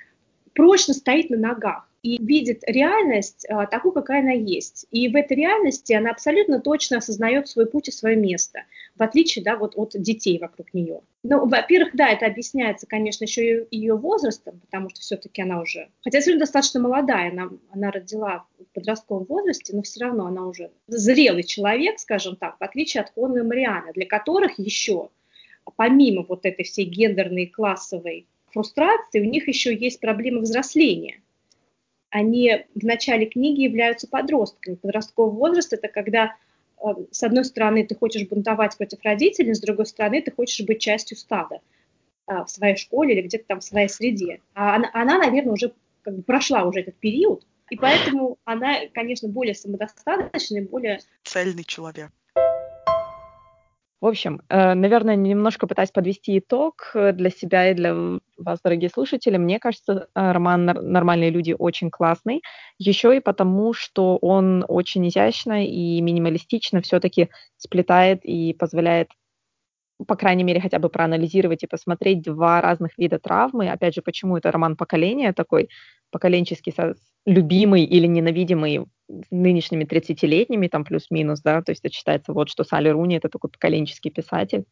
прочно стоит на ногах и видит реальность а, такую, какая она есть. И в этой реальности она абсолютно точно осознает свой путь и свое место, в отличие да, вот от детей вокруг нее. Ну, во-первых, да, это объясняется, конечно, еще и ее возрастом, потому что все-таки она уже, хотя все достаточно молодая, она, она родила в подростковом возрасте, но все равно она уже зрелый человек, скажем так, в отличие от Конны и Марианы, для которых еще, помимо вот этой всей гендерной классовой фрустрации, у них еще есть проблемы взросления они в начале книги являются подростками. Подростковый возраст – это когда, э, с одной стороны, ты хочешь бунтовать против родителей, с другой стороны, ты хочешь быть частью стада э, в своей школе или где-то там в своей среде. А она, она наверное, уже как бы прошла уже этот период, и поэтому она, конечно, более самодостаточная, более... Цельный человек. В общем, э, наверное, немножко пытаясь подвести итог э, для себя и для вас, дорогие слушатели, мне кажется, э, роман «Нормальные люди» очень классный, еще и потому, что он очень изящно и минималистично все-таки сплетает и позволяет по крайней мере, хотя бы проанализировать и посмотреть два разных вида травмы. Опять же, почему это роман поколения такой, поколенческий, любимый или ненавидимый нынешними 30-летними, там плюс-минус, да, то есть это считается вот, что Салли Руни это такой поколенческий писатель,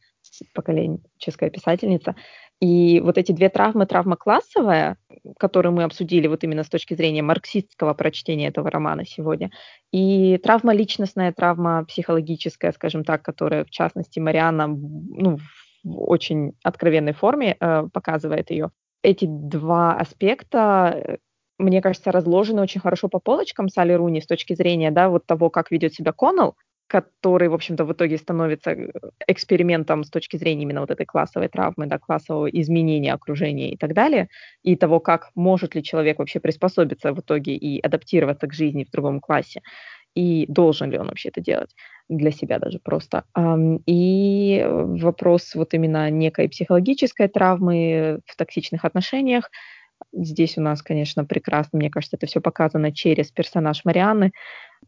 поколенческая писательница. И вот эти две травмы, травма классовая, которую мы обсудили вот именно с точки зрения марксистского прочтения этого романа сегодня, и травма личностная, травма психологическая, скажем так, которая, в частности, Марианна ну, в очень откровенной форме э, показывает ее. Эти два аспекта мне кажется, разложены очень хорошо по полочкам Салли Руни с точки зрения, да, вот того, как ведет себя Коннелл, который, в общем-то, в итоге становится э, экспериментом с точки зрения именно вот этой классовой травмы, да, классового изменения окружения и так далее, и того, как может ли человек вообще приспособиться в итоге и адаптироваться к жизни в другом классе, и должен ли он вообще это делать для себя даже просто. И вопрос вот именно некой психологической травмы в токсичных отношениях, Здесь у нас, конечно, прекрасно, мне кажется, это все показано через персонаж Марианны.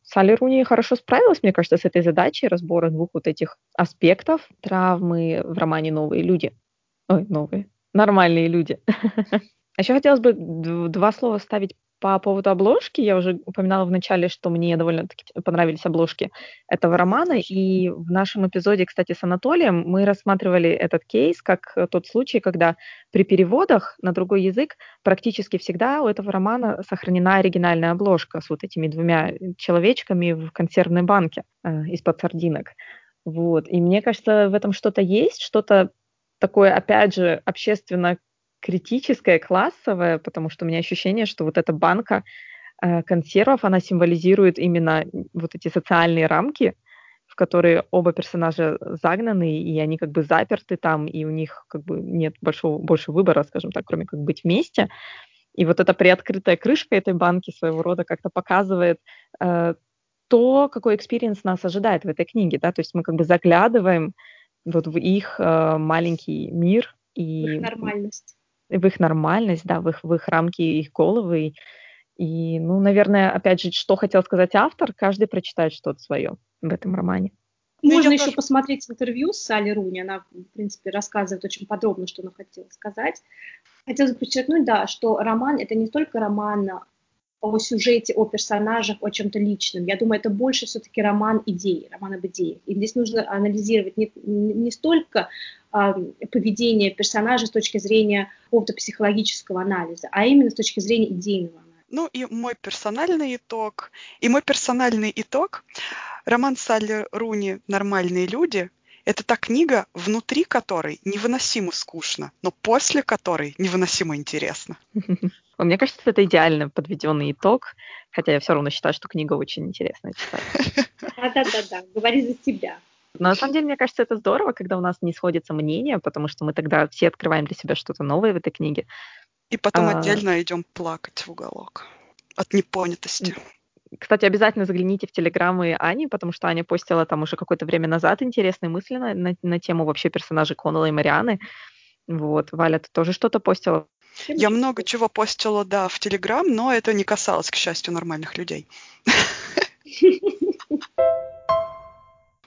Салли Руни хорошо справилась, мне кажется, с этой задачей разбора двух вот этих аспектов травмы в романе «Новые люди». Ой, новые. Нормальные люди. *laughs* А еще хотелось бы два слова ставить по поводу обложки, я уже упоминала в начале, что мне довольно понравились обложки этого романа, и в нашем эпизоде, кстати, с Анатолием мы рассматривали этот кейс как тот случай, когда при переводах на другой язык практически всегда у этого романа сохранена оригинальная обложка с вот этими двумя человечками в консервной банке э, из-под сардинок. Вот. И мне кажется, в этом что-то есть, что-то такое, опять же, общественно критическая, классовая, потому что у меня ощущение, что вот эта банка э, консервов, она символизирует именно вот эти социальные рамки, в которые оба персонажа загнаны, и они как бы заперты там, и у них как бы нет большого, больше выбора, скажем так, кроме как быть вместе. И вот эта приоткрытая крышка этой банки своего рода как-то показывает э, то, какой experience нас ожидает в этой книге, да, то есть мы как бы заглядываем вот в их э, маленький мир и... Их нормальность в их нормальность, да, в их, в их рамки их головы. И, ну, наверное, опять же, что хотел сказать автор, каждый прочитает что-то свое в этом романе. Ну, Можно еще тоже... посмотреть интервью с Салли Руни, она, в принципе, рассказывает очень подробно, что она хотела сказать. Хотелось бы подчеркнуть, да, что роман – это не только роман о сюжете, о персонажах, о чем-то личном. Я думаю, это больше все-таки роман идеи, роман об идеях. И здесь нужно анализировать не, не столько э, поведение персонажа с точки зрения какого-то психологического анализа, а именно с точки зрения идейного анализа. Ну и мой персональный итог. И мой персональный итог. Роман Салли Руни «Нормальные люди» Это та книга, внутри которой невыносимо скучно, но после которой невыносимо интересно. *laughs* Мне кажется, это идеально подведенный итог, хотя я все равно считаю, что книга очень интересная читать. *laughs* Да-да-да, говори за себя. Но на самом деле, мне кажется, это здорово, когда у нас не сходятся мнения, потому что мы тогда все открываем для себя что-то новое в этой книге. И потом а... отдельно идем плакать в уголок от непонятости. Кстати, обязательно загляните в телеграммы Ани, потому что Аня постила там уже какое-то время назад интересные мысли на, на, на тему вообще персонажей Коннелла и Марианы. Вот, Валя, ты тоже что-то постила? Я много чего постила, да, в Телеграм, но это не касалось, к счастью, нормальных людей. *laughs*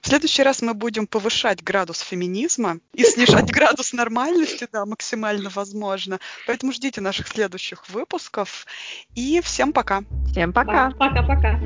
В следующий раз мы будем повышать градус феминизма и снижать *laughs* градус нормальности, да, максимально возможно. Поэтому ждите наших следующих выпусков. И всем пока. Всем пока. Пока-пока.